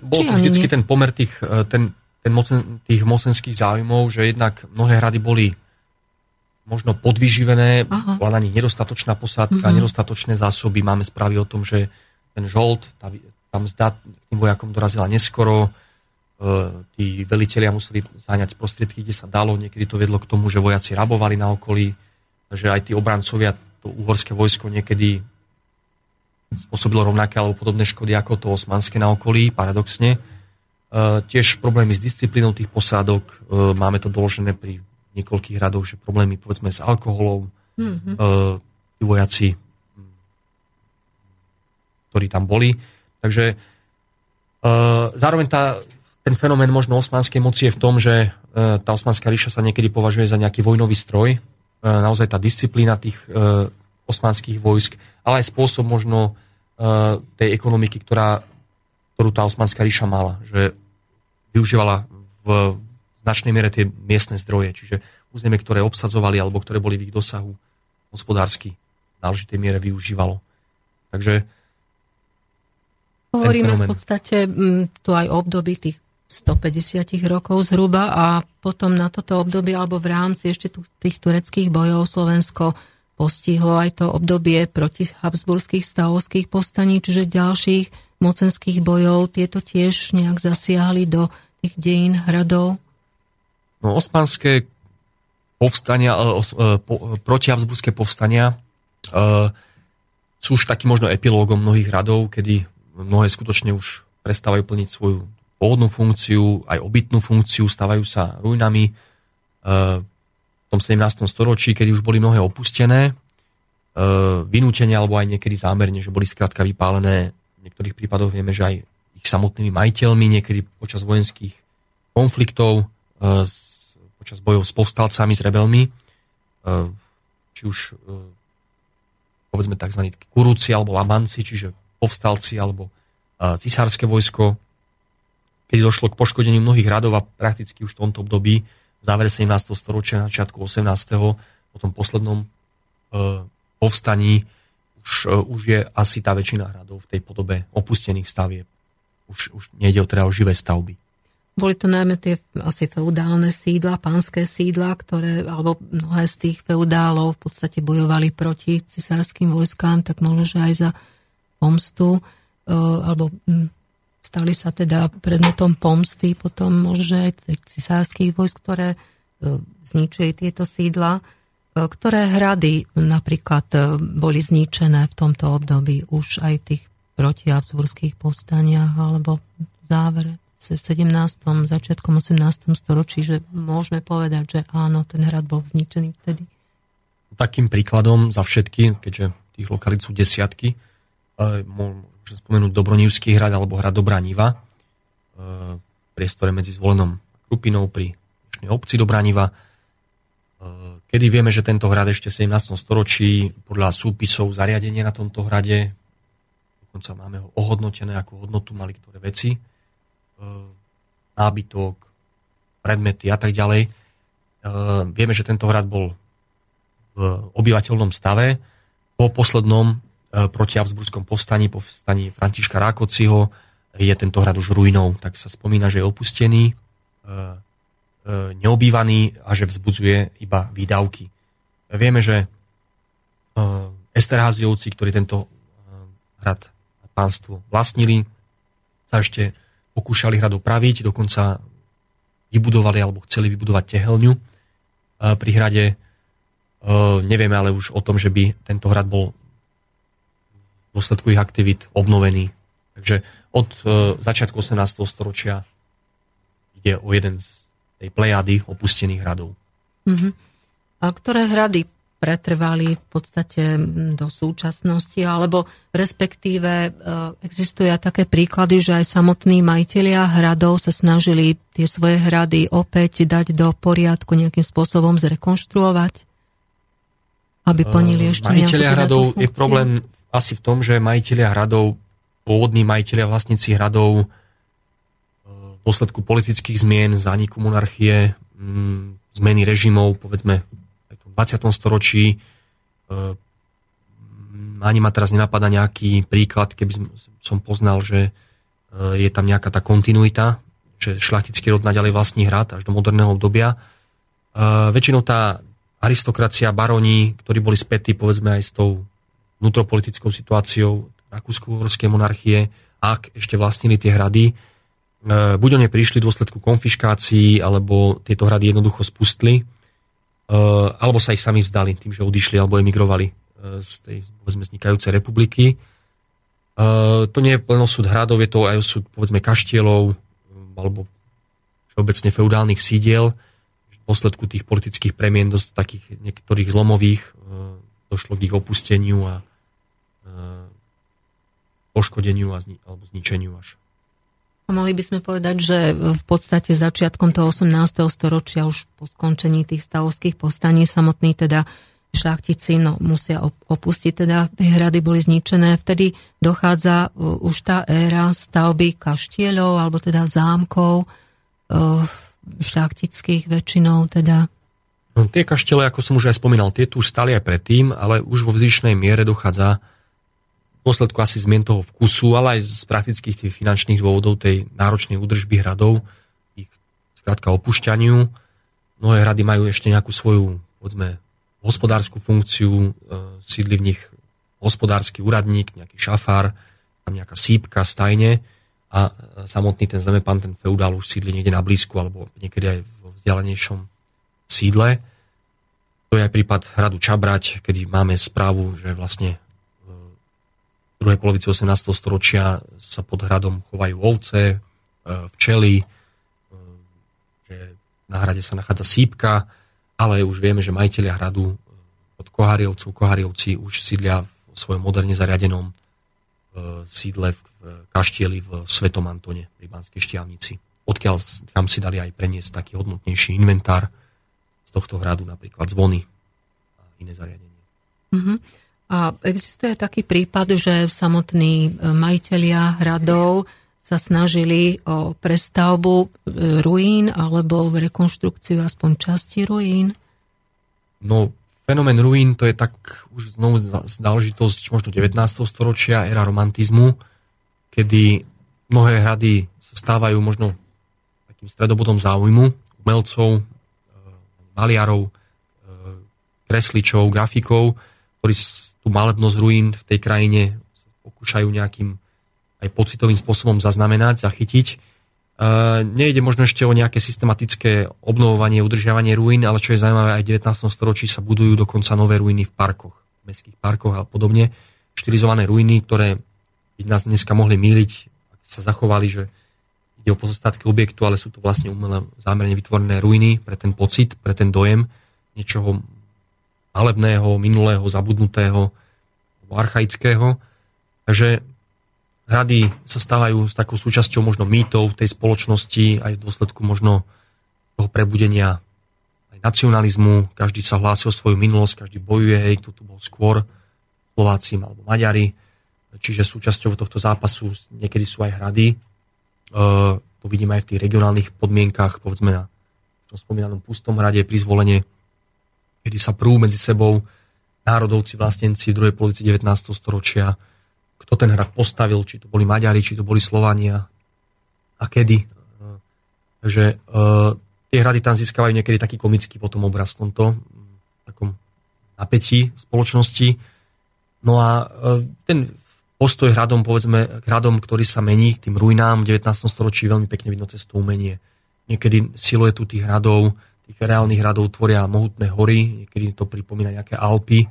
Bol to vždycky ten pomer tých, e, ten, ten mocen, tých mocenských záujmov, že jednak mnohé hrady boli možno podvyživené, bola na nich nedostatočná posádka, uh-huh. nedostatočné zásoby. Máme správy o tom, že ten žolt, tá, tam zda tým vojakom dorazila neskoro, tí velitelia museli záňať prostriedky, kde sa dalo. Niekedy to vedlo k tomu, že vojaci rabovali na okolí, že aj tí obrancovia, to uhorské vojsko niekedy spôsobilo rovnaké alebo podobné škody ako to osmanské na okolí, paradoxne. E, tiež problémy s disciplínou tých posádok, e, máme to doložené pri niekoľkých radoch, že problémy povedzme s alkoholom, mm-hmm. tí vojaci, ktorí tam boli. Takže zároveň tá, ten fenomén možno osmanskej moci je v tom, že uh, tá osmanská ríša sa niekedy považuje za nejaký vojnový stroj, uh, naozaj tá disciplína tých uh, osmanských vojsk, ale aj spôsob možno tej ekonomiky, ktorá, ktorú tá osmanská ríša mala, že využívala v značnej miere tie miestne zdroje, čiže územie, ktoré obsadzovali alebo ktoré boli v ich dosahu hospodársky v náležitej miere využívalo. Takže Hovoríme v podstate tu aj období tých 150 rokov zhruba a potom na toto obdobie alebo v rámci ešte tých tureckých bojov Slovensko postihlo aj to obdobie proti habsburských stavovských postaní, čiže ďalších mocenských bojov. Tieto tiež nejak zasiahli do tých dejín hradov. No, osmanské povstania, e, e, po, protihabsburské povstania e, sú už takým možno epilógom mnohých radov, kedy mnohé skutočne už prestávajú plniť svoju pôvodnú funkciu, aj obytnú funkciu, stávajú sa ruinami. V tom 17. storočí, kedy už boli mnohé opustené, vynútenia alebo aj niekedy zámerne, že boli skrátka vypálené. V niektorých prípadoch vieme, že aj ich samotnými majiteľmi, niekedy počas vojenských konfliktov s počas bojov s povstalcami, s rebelmi, e, či už e, povedzme tzv. kurúci alebo lamanci, čiže povstalci alebo e, cisárske vojsko, kedy došlo k poškodeniu mnohých radov a prakticky už v tomto období v závere 17. storočia, na začiatku 18. po tom poslednom povstaní už, už je asi tá väčšina hradov v tej podobe opustených stavieb. Už, už nejde o teda o živé stavby. Boli to najmä tie asi feudálne sídla, pánske sídla, ktoré, alebo mnohé z tých feudálov v podstate bojovali proti cisárským vojskám, tak možno, že aj za pomstu, e, alebo stali sa teda predmetom pomsty, potom možno, aj cisárských vojsk, ktoré e, zničili tieto sídla, e, ktoré hrady napríklad boli zničené v tomto období už aj v tých protiabzburských povstaniach alebo v závere v 17. začiatkom 18. storočí, že môžeme povedať, že áno, ten hrad bol zničený vtedy. Takým príkladom za všetky, keďže tých lokalít sú desiatky, e, môžem spomenúť Dobronivský hrad alebo hrad Dobrá Niva, e, priestore medzi zvolenom Krupinou pri obci Dobrá Niva, e, kedy vieme, že tento hrad ešte v 17. storočí podľa súpisov zariadenie na tomto hrade, dokonca máme ho ohodnotené, ako hodnotu mali ktoré veci, E, nábytok, predmety a tak ďalej. E, vieme, že tento hrad bol v obyvateľnom stave. Po poslednom e, protiabsburskom povstaní, povstaní Františka Rákociho, je tento hrad už ruinou, tak sa spomína, že je opustený, neobývaný a že vzbudzuje iba výdavky. Vieme, že Esterháziovci, ktorí tento hrad a pánstvo vlastnili, sa ešte pokúšali hrad opraviť, dokonca vybudovali alebo chceli vybudovať tehelňu pri hrade. Nevieme ale už o tom, že by tento hrad bol v dôsledku ich aktivít obnovený. Takže od e, začiatku 18. storočia ide o jeden z tej plejady opustených hradov. Mm-hmm. A ktoré hrady pretrvali v podstate do súčasnosti, alebo respektíve e, existujú také príklady, že aj samotní majiteľia hradov sa snažili tie svoje hrady opäť dať do poriadku, nejakým spôsobom zrekonštruovať, aby plnili ešte Majiteľia hradov je problém asi v tom, že majiteľia hradov, pôvodní majiteľia vlastníci hradov e, v dôsledku politických zmien, zániku monarchie, zmeny režimov, povedzme 20. storočí. E, ani ma teraz nenapadá nejaký príklad, keby som poznal, že e, je tam nejaká tá kontinuita, že šlachtický rod naďalej vlastní hrad až do moderného obdobia. Väčšinou tá aristokracia, baroni, ktorí boli spätí povedzme aj s tou vnútropolitickou situáciou Rakúsko-Uhorskej monarchie, ak ešte vlastnili tie hrady, buď oni prišli v dôsledku konfiškácií, alebo tieto hrady jednoducho spustli Eh, alebo sa ich sami vzdali tým, že odišli alebo emigrovali eh, z tej povedzme, vznikajúcej republiky. To nie je len osud hradov, je to aj osud povedzme kaštielov alebo všeobecne feudálnych sídiel. V dôsledku tých politických premien do takých niektorých zlomových došlo k ich opusteniu a poškodeniu a zni- alebo zničeniu až. Mohli by sme povedať, že v podstate začiatkom toho 18. storočia už po skončení tých stavovských postaní samotní teda šlachtici no, musia opustiť, teda tie hrady boli zničené. Vtedy dochádza už tá éra stavby kaštieľov alebo teda zámkov šlachtických väčšinou teda. No, tie kaštiele, ako som už aj spomínal, tie tu už stali aj predtým, ale už vo vzýšnej miere dochádza dôsledku asi zmien toho vkusu, ale aj z praktických tých finančných dôvodov tej náročnej údržby hradov, ich skrátka opušťaniu. Mnohé hrady majú ešte nejakú svoju, povedzme, hospodárskú funkciu, e, sídli v nich hospodársky úradník, nejaký šafár, tam nejaká sípka, stajne a e, samotný ten zemepán, ten feudál už sídli niekde na blízku alebo niekedy aj v vzdialenejšom sídle. To je aj prípad hradu Čabrať, kedy máme správu, že vlastne druhej polovici 18. storočia sa pod hradom chovajú ovce, e, včely, e, že na hrade sa nachádza sípka, ale už vieme, že majiteľia hradu e, od Kohariovcov, Kohariovci už sídlia v svojom moderne zariadenom sídle v kaštieli v Svetom Antone pri Banskej Štiavnici. Odkiaľ tam si dali aj preniesť taký hodnotnejší inventár z tohto hradu, napríklad zvony a iné zariadenie. Mm-hmm. A existuje taký prípad, že samotní e, majiteľia hradov sa snažili o prestavbu e, ruín alebo rekonštrukciu aspoň časti ruín? No, fenomén ruín to je tak už znovu záležitosť možno 19. storočia, era romantizmu, kedy mnohé hrady sa stávajú možno takým stredobodom záujmu umelcov, e, maliarov, kresličov, grafikov, ktorí tú malebnosť ruín v tej krajine pokúšajú nejakým aj pocitovým spôsobom zaznamenať, zachytiť. Nejde možno ešte o nejaké systematické obnovovanie, udržiavanie ruín, ale čo je zaujímavé, aj v 19. storočí sa budujú dokonca nové ruiny v parkoch, v mestských parkoch a podobne. Štilizované ruiny, ktoré by nás dneska mohli míliť, sa zachovali, že ide o pozostatky objektu, ale sú to vlastne umelé zámerne vytvorené ruiny pre ten pocit, pre ten dojem niečoho malebného, minulého, zabudnutého, archaického. Takže hrady sa stávajú s takou súčasťou možno mýtov tej spoločnosti, aj v dôsledku možno toho prebudenia aj nacionalizmu. Každý sa hlási o svoju minulosť, každý bojuje, hej, kto tu bol skôr, Slováci alebo Maďari. Čiže súčasťou tohto zápasu niekedy sú aj hrady. E, to vidíme aj v tých regionálnych podmienkach, povedzme na tom spomínanom Pustom hrade pri zvolenie, kedy sa prú medzi sebou národovci, vlastnenci v druhej polovici 19. storočia, kto ten hrad postavil, či to boli Maďari, či to boli Slovania a kedy. Takže uh, tie hrady tam získavajú niekedy taký komický potom obraz v tomto takom napätí spoločnosti. No a uh, ten postoj hradom, povedzme, hradom, ktorý sa mení k tým ruinám v 19. storočí, veľmi pekne vidno cez to umenie. Niekedy siluetu tých hradov, tých reálnych hradov tvoria mohutné hory, niekedy to pripomína nejaké Alpy,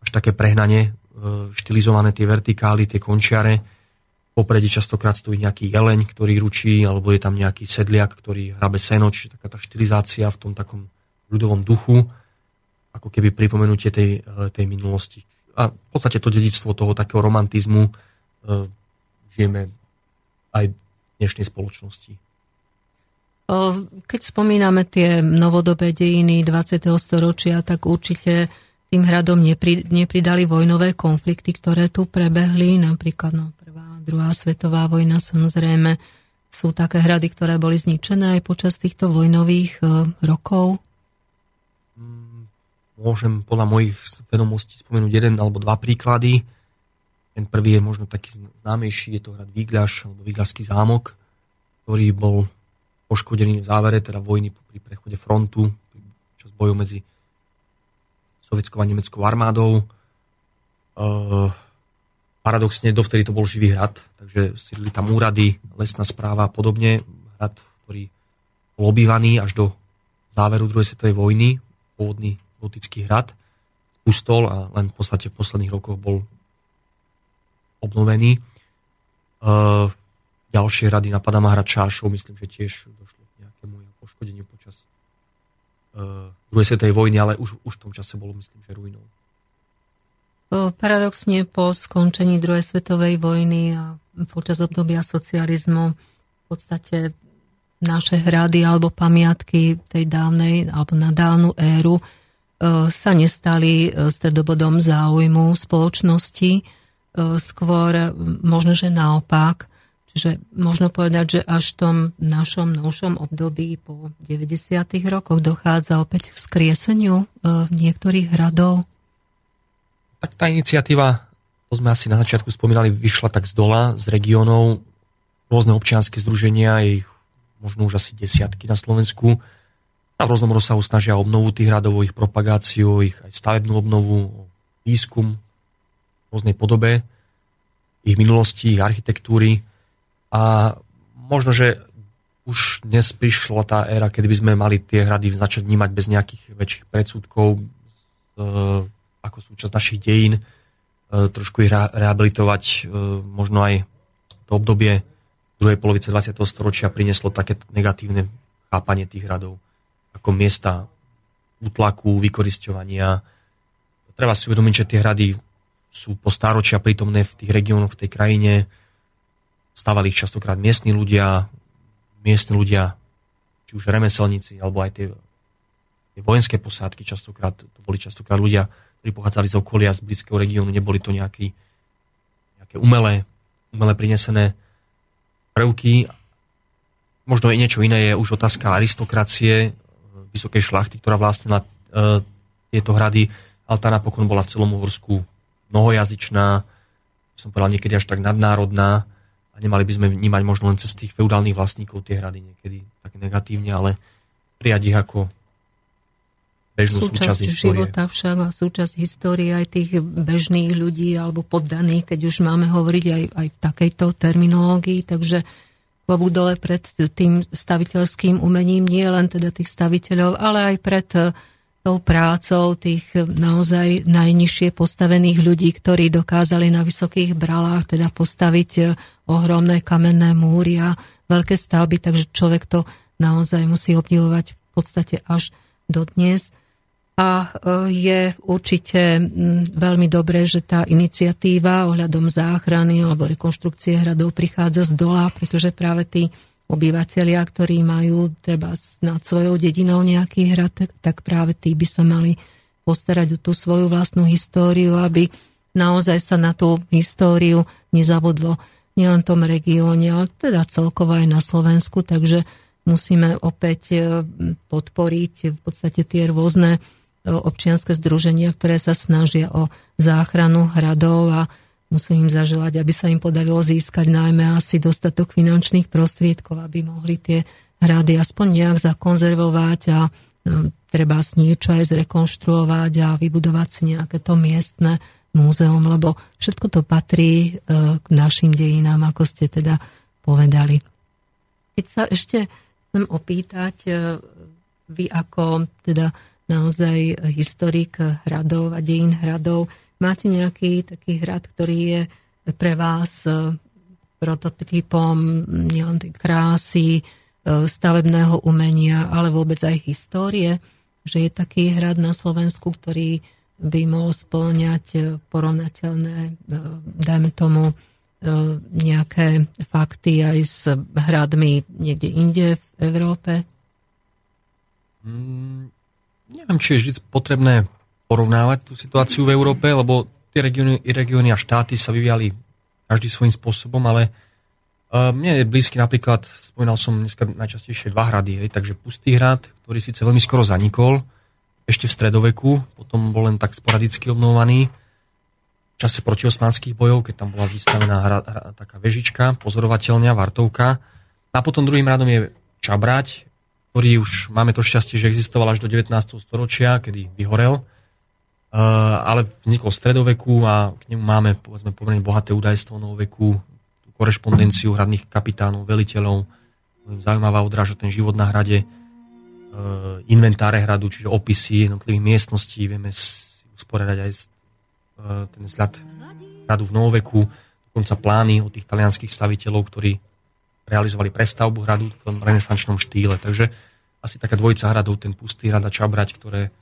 až také prehnanie E, štilizované tie vertikály, tie končiare. Popredí častokrát stojí nejaký jeleň, ktorý ručí, alebo je tam nejaký sedliak, ktorý hrabe seno, čiže taká tá štilizácia v tom takom ľudovom duchu, ako keby pripomenutie tej, e, tej minulosti. A v podstate to dedictvo toho takého romantizmu e, žijeme aj v dnešnej spoločnosti. Keď spomíname tie novodobé dejiny 20. storočia, tak určite tým hradom nepri, nepridali vojnové konflikty, ktoré tu prebehli, napríklad no, prvá, druhá svetová vojna samozrejme. Sú také hrady, ktoré boli zničené aj počas týchto vojnových uh, rokov? Mm, môžem podľa mojich vedomostí spomenúť jeden alebo dva príklady. Ten prvý je možno taký známejší, je to hrad Vigľaš alebo Vigľašský zámok, ktorý bol poškodený v závere teda vojny pri prechode frontu, čas bojov medzi sovietskou a nemeckou armádou. Uh, paradoxne dovtedy to bol živý hrad, takže sídli tam úrady, lesná správa a podobne. Hrad, ktorý bol obývaný až do záveru druhej svetovej vojny, pôvodný gotický hrad, spustol a len v podstate v posledných rokoch bol obnovený. Uh, ďalšie hrady napadá ma hrad Čášov, myslím, že tiež došlo k nejakému poškodeniu počas uh, druhej svetovej vojny, ale už, už v tom čase bolo, myslím, že ruinou. Paradoxne po skončení druhej svetovej vojny a počas obdobia socializmu v podstate naše hrady alebo pamiatky tej dávnej alebo na dávnu éru sa nestali stredobodom záujmu spoločnosti, skôr možno, že naopak Čiže možno povedať, že až v tom našom novšom období po 90. rokoch dochádza opäť k skrieseniu e, niektorých hradov. Tak tá iniciatíva, to sme asi na začiatku spomínali, vyšla tak z dola, z regiónov, rôzne občianske združenia, ich možno už asi desiatky na Slovensku, a v rôznom rozsahu snažia obnovu tých hradov, ich propagáciu, ich aj stavebnú obnovu, výskum v rôznej podobe, ich minulosti, ich architektúry. A možno, že už dnes prišla tá éra, kedy by sme mali tie hrady začať vnímať bez nejakých väčších predsudkov, e, ako súčasť našich dejín, e, trošku ich rehabilitovať. E, možno aj to obdobie druhej polovice 20. storočia prinieslo také negatívne chápanie tých hradov ako miesta útlaku, vykoristovania. Treba si uvedomiť, že tie hrady sú po stáročia prítomné v tých regiónoch, v tej krajine, Stávali ich častokrát miestni ľudia, miestni ľudia, či už remeselníci, alebo aj tie, tie vojenské posádky, častokrát, to boli častokrát ľudia, ktorí pochádzali z okolia, z blízkeho regiónu, neboli to nejaké, nejaké umelé, umelé prinesené prvky. Možno je niečo iné, je už otázka aristokracie, vysokej šlachty, ktorá vlastnila e, tieto hrady, ale tá napokon bola v celom Uhorsku mnohojazyčná, som povedal niekedy až tak nadnárodná, nemali by sme vnímať možno len cez tých feudálnych vlastníkov tie hrady niekedy tak negatívne, ale prijať ich ako bežnú súčasť, súčasť života však a súčasť histórie aj tých bežných ľudí alebo poddaných, keď už máme hovoriť aj, aj v takejto terminológii, takže klobúk dole pred tým staviteľským umením, nie len teda tých staviteľov, ale aj pred eh, tou prácou tých naozaj najnižšie postavených ľudí, ktorí dokázali na vysokých bralách teda postaviť eh, ohromné kamenné múry a veľké stavby, takže človek to naozaj musí obdivovať v podstate až dodnes. A e, je určite veľmi dobré, že tá iniciatíva ohľadom záchrany alebo rekonštrukcie hradov prichádza z dola, pretože práve tí obyvateľia, ktorí majú treba nad svojou dedinou nejaký hrad, tak, práve tí by sa mali postarať o tú svoju vlastnú históriu, aby naozaj sa na tú históriu nezabudlo nielen v tom regióne, ale teda celkovo aj na Slovensku, takže musíme opäť e, podporiť v podstate tie rôzne občianske združenia, ktoré sa snažia o záchranu hradov a musím im zaželať, aby sa im podarilo získať najmä asi dostatok finančných prostriedkov, aby mohli tie hrady aspoň nejak zakonzervovať a e, treba s niečo aj zrekonštruovať a vybudovať si nejaké to miestne múzeum, lebo všetko to patrí e, k našim dejinám, ako ste teda povedali. Keď sa ešte chcem opýtať, e, vy ako teda naozaj historik hradov a dejín hradov. Máte nejaký taký hrad, ktorý je pre vás e, prototypom nielen tej krásy, e, stavebného umenia, ale vôbec aj histórie, že je taký hrad na Slovensku, ktorý by mohol spĺňať e, porovnateľné, dajme tomu, nejaké fakty aj s hradmi niekde inde v Európe? Mm, neviem, či je vždy potrebné porovnávať tú situáciu v Európe, lebo tie regióny, regióny a štáty sa vyviali každý svojím spôsobom, ale uh, mne je blízky napríklad, spomínal som dneska najčastejšie dva hrady, hej, takže Pustý hrad, ktorý síce veľmi skoro zanikol, ešte v stredoveku, potom bol len tak sporadicky obnovovaný, v čase protiosmanských bojov, keď tam bola vystavená hra, hra, taká vežička, pozorovateľňa, vartovka. A potom druhým radom je Čabrať, ktorý už máme to šťastie, že existoval až do 19. storočia, kedy vyhorel, ale vznikol v stredoveku a k nemu máme povedzme pomerne bohaté údajstvo novoveku, korešpondenciu hradných kapitánov, veliteľov, zaujímavá odráža ten život na hrade, uh, inventáre hradu, čiže opisy jednotlivých miestností, vieme si usporiadať aj uh, ten vzhľad hradu v novoveku, dokonca plány od tých talianských staviteľov, ktorí realizovali prestavbu hradu v tom renesančnom štýle. Takže asi taká dvojica hradov, ten pustý hrad a Čabrať, ktoré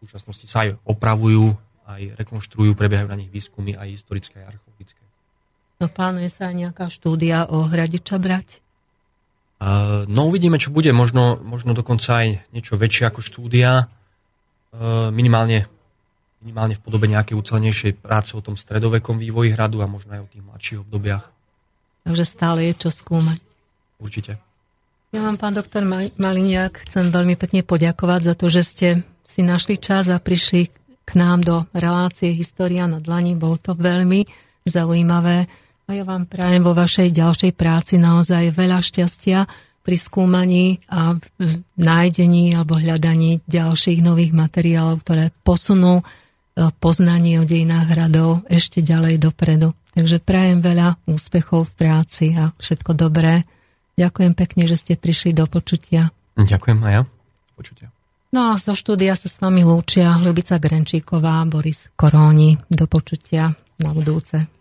v súčasnosti sa aj opravujú, aj rekonštruujú, prebiehajú na nich výskumy aj historické, aj archeologické. No plánuje sa aj nejaká štúdia o hrade Čabrať? Uh, no uvidíme, čo bude. Možno, možno dokonca aj niečo väčšie ako štúdia. Uh, minimálne, minimálne v podobe nejakej ucelenejšej práce o tom stredovekom vývoji hradu a možno aj o tých mladších obdobiach. Takže stále je čo skúmať. Určite. Ja vám, pán doktor Maliniak, chcem veľmi pekne poďakovať za to, že ste si našli čas a prišli k nám do relácie História na dlani. Bolo to veľmi zaujímavé a ja vám prajem vo vašej ďalšej práci naozaj veľa šťastia pri skúmaní a nájdení alebo hľadaní ďalších nových materiálov, ktoré posunú e, poznanie o dejinách hradov ešte ďalej dopredu. Takže prajem veľa úspechov v práci a všetko dobré. Ďakujem pekne, že ste prišli do počutia. Ďakujem aj ja. Počutia. No a zo štúdia sa s vami lúčia Ľubica Grenčíková, Boris Koróni. Do počutia na budúce.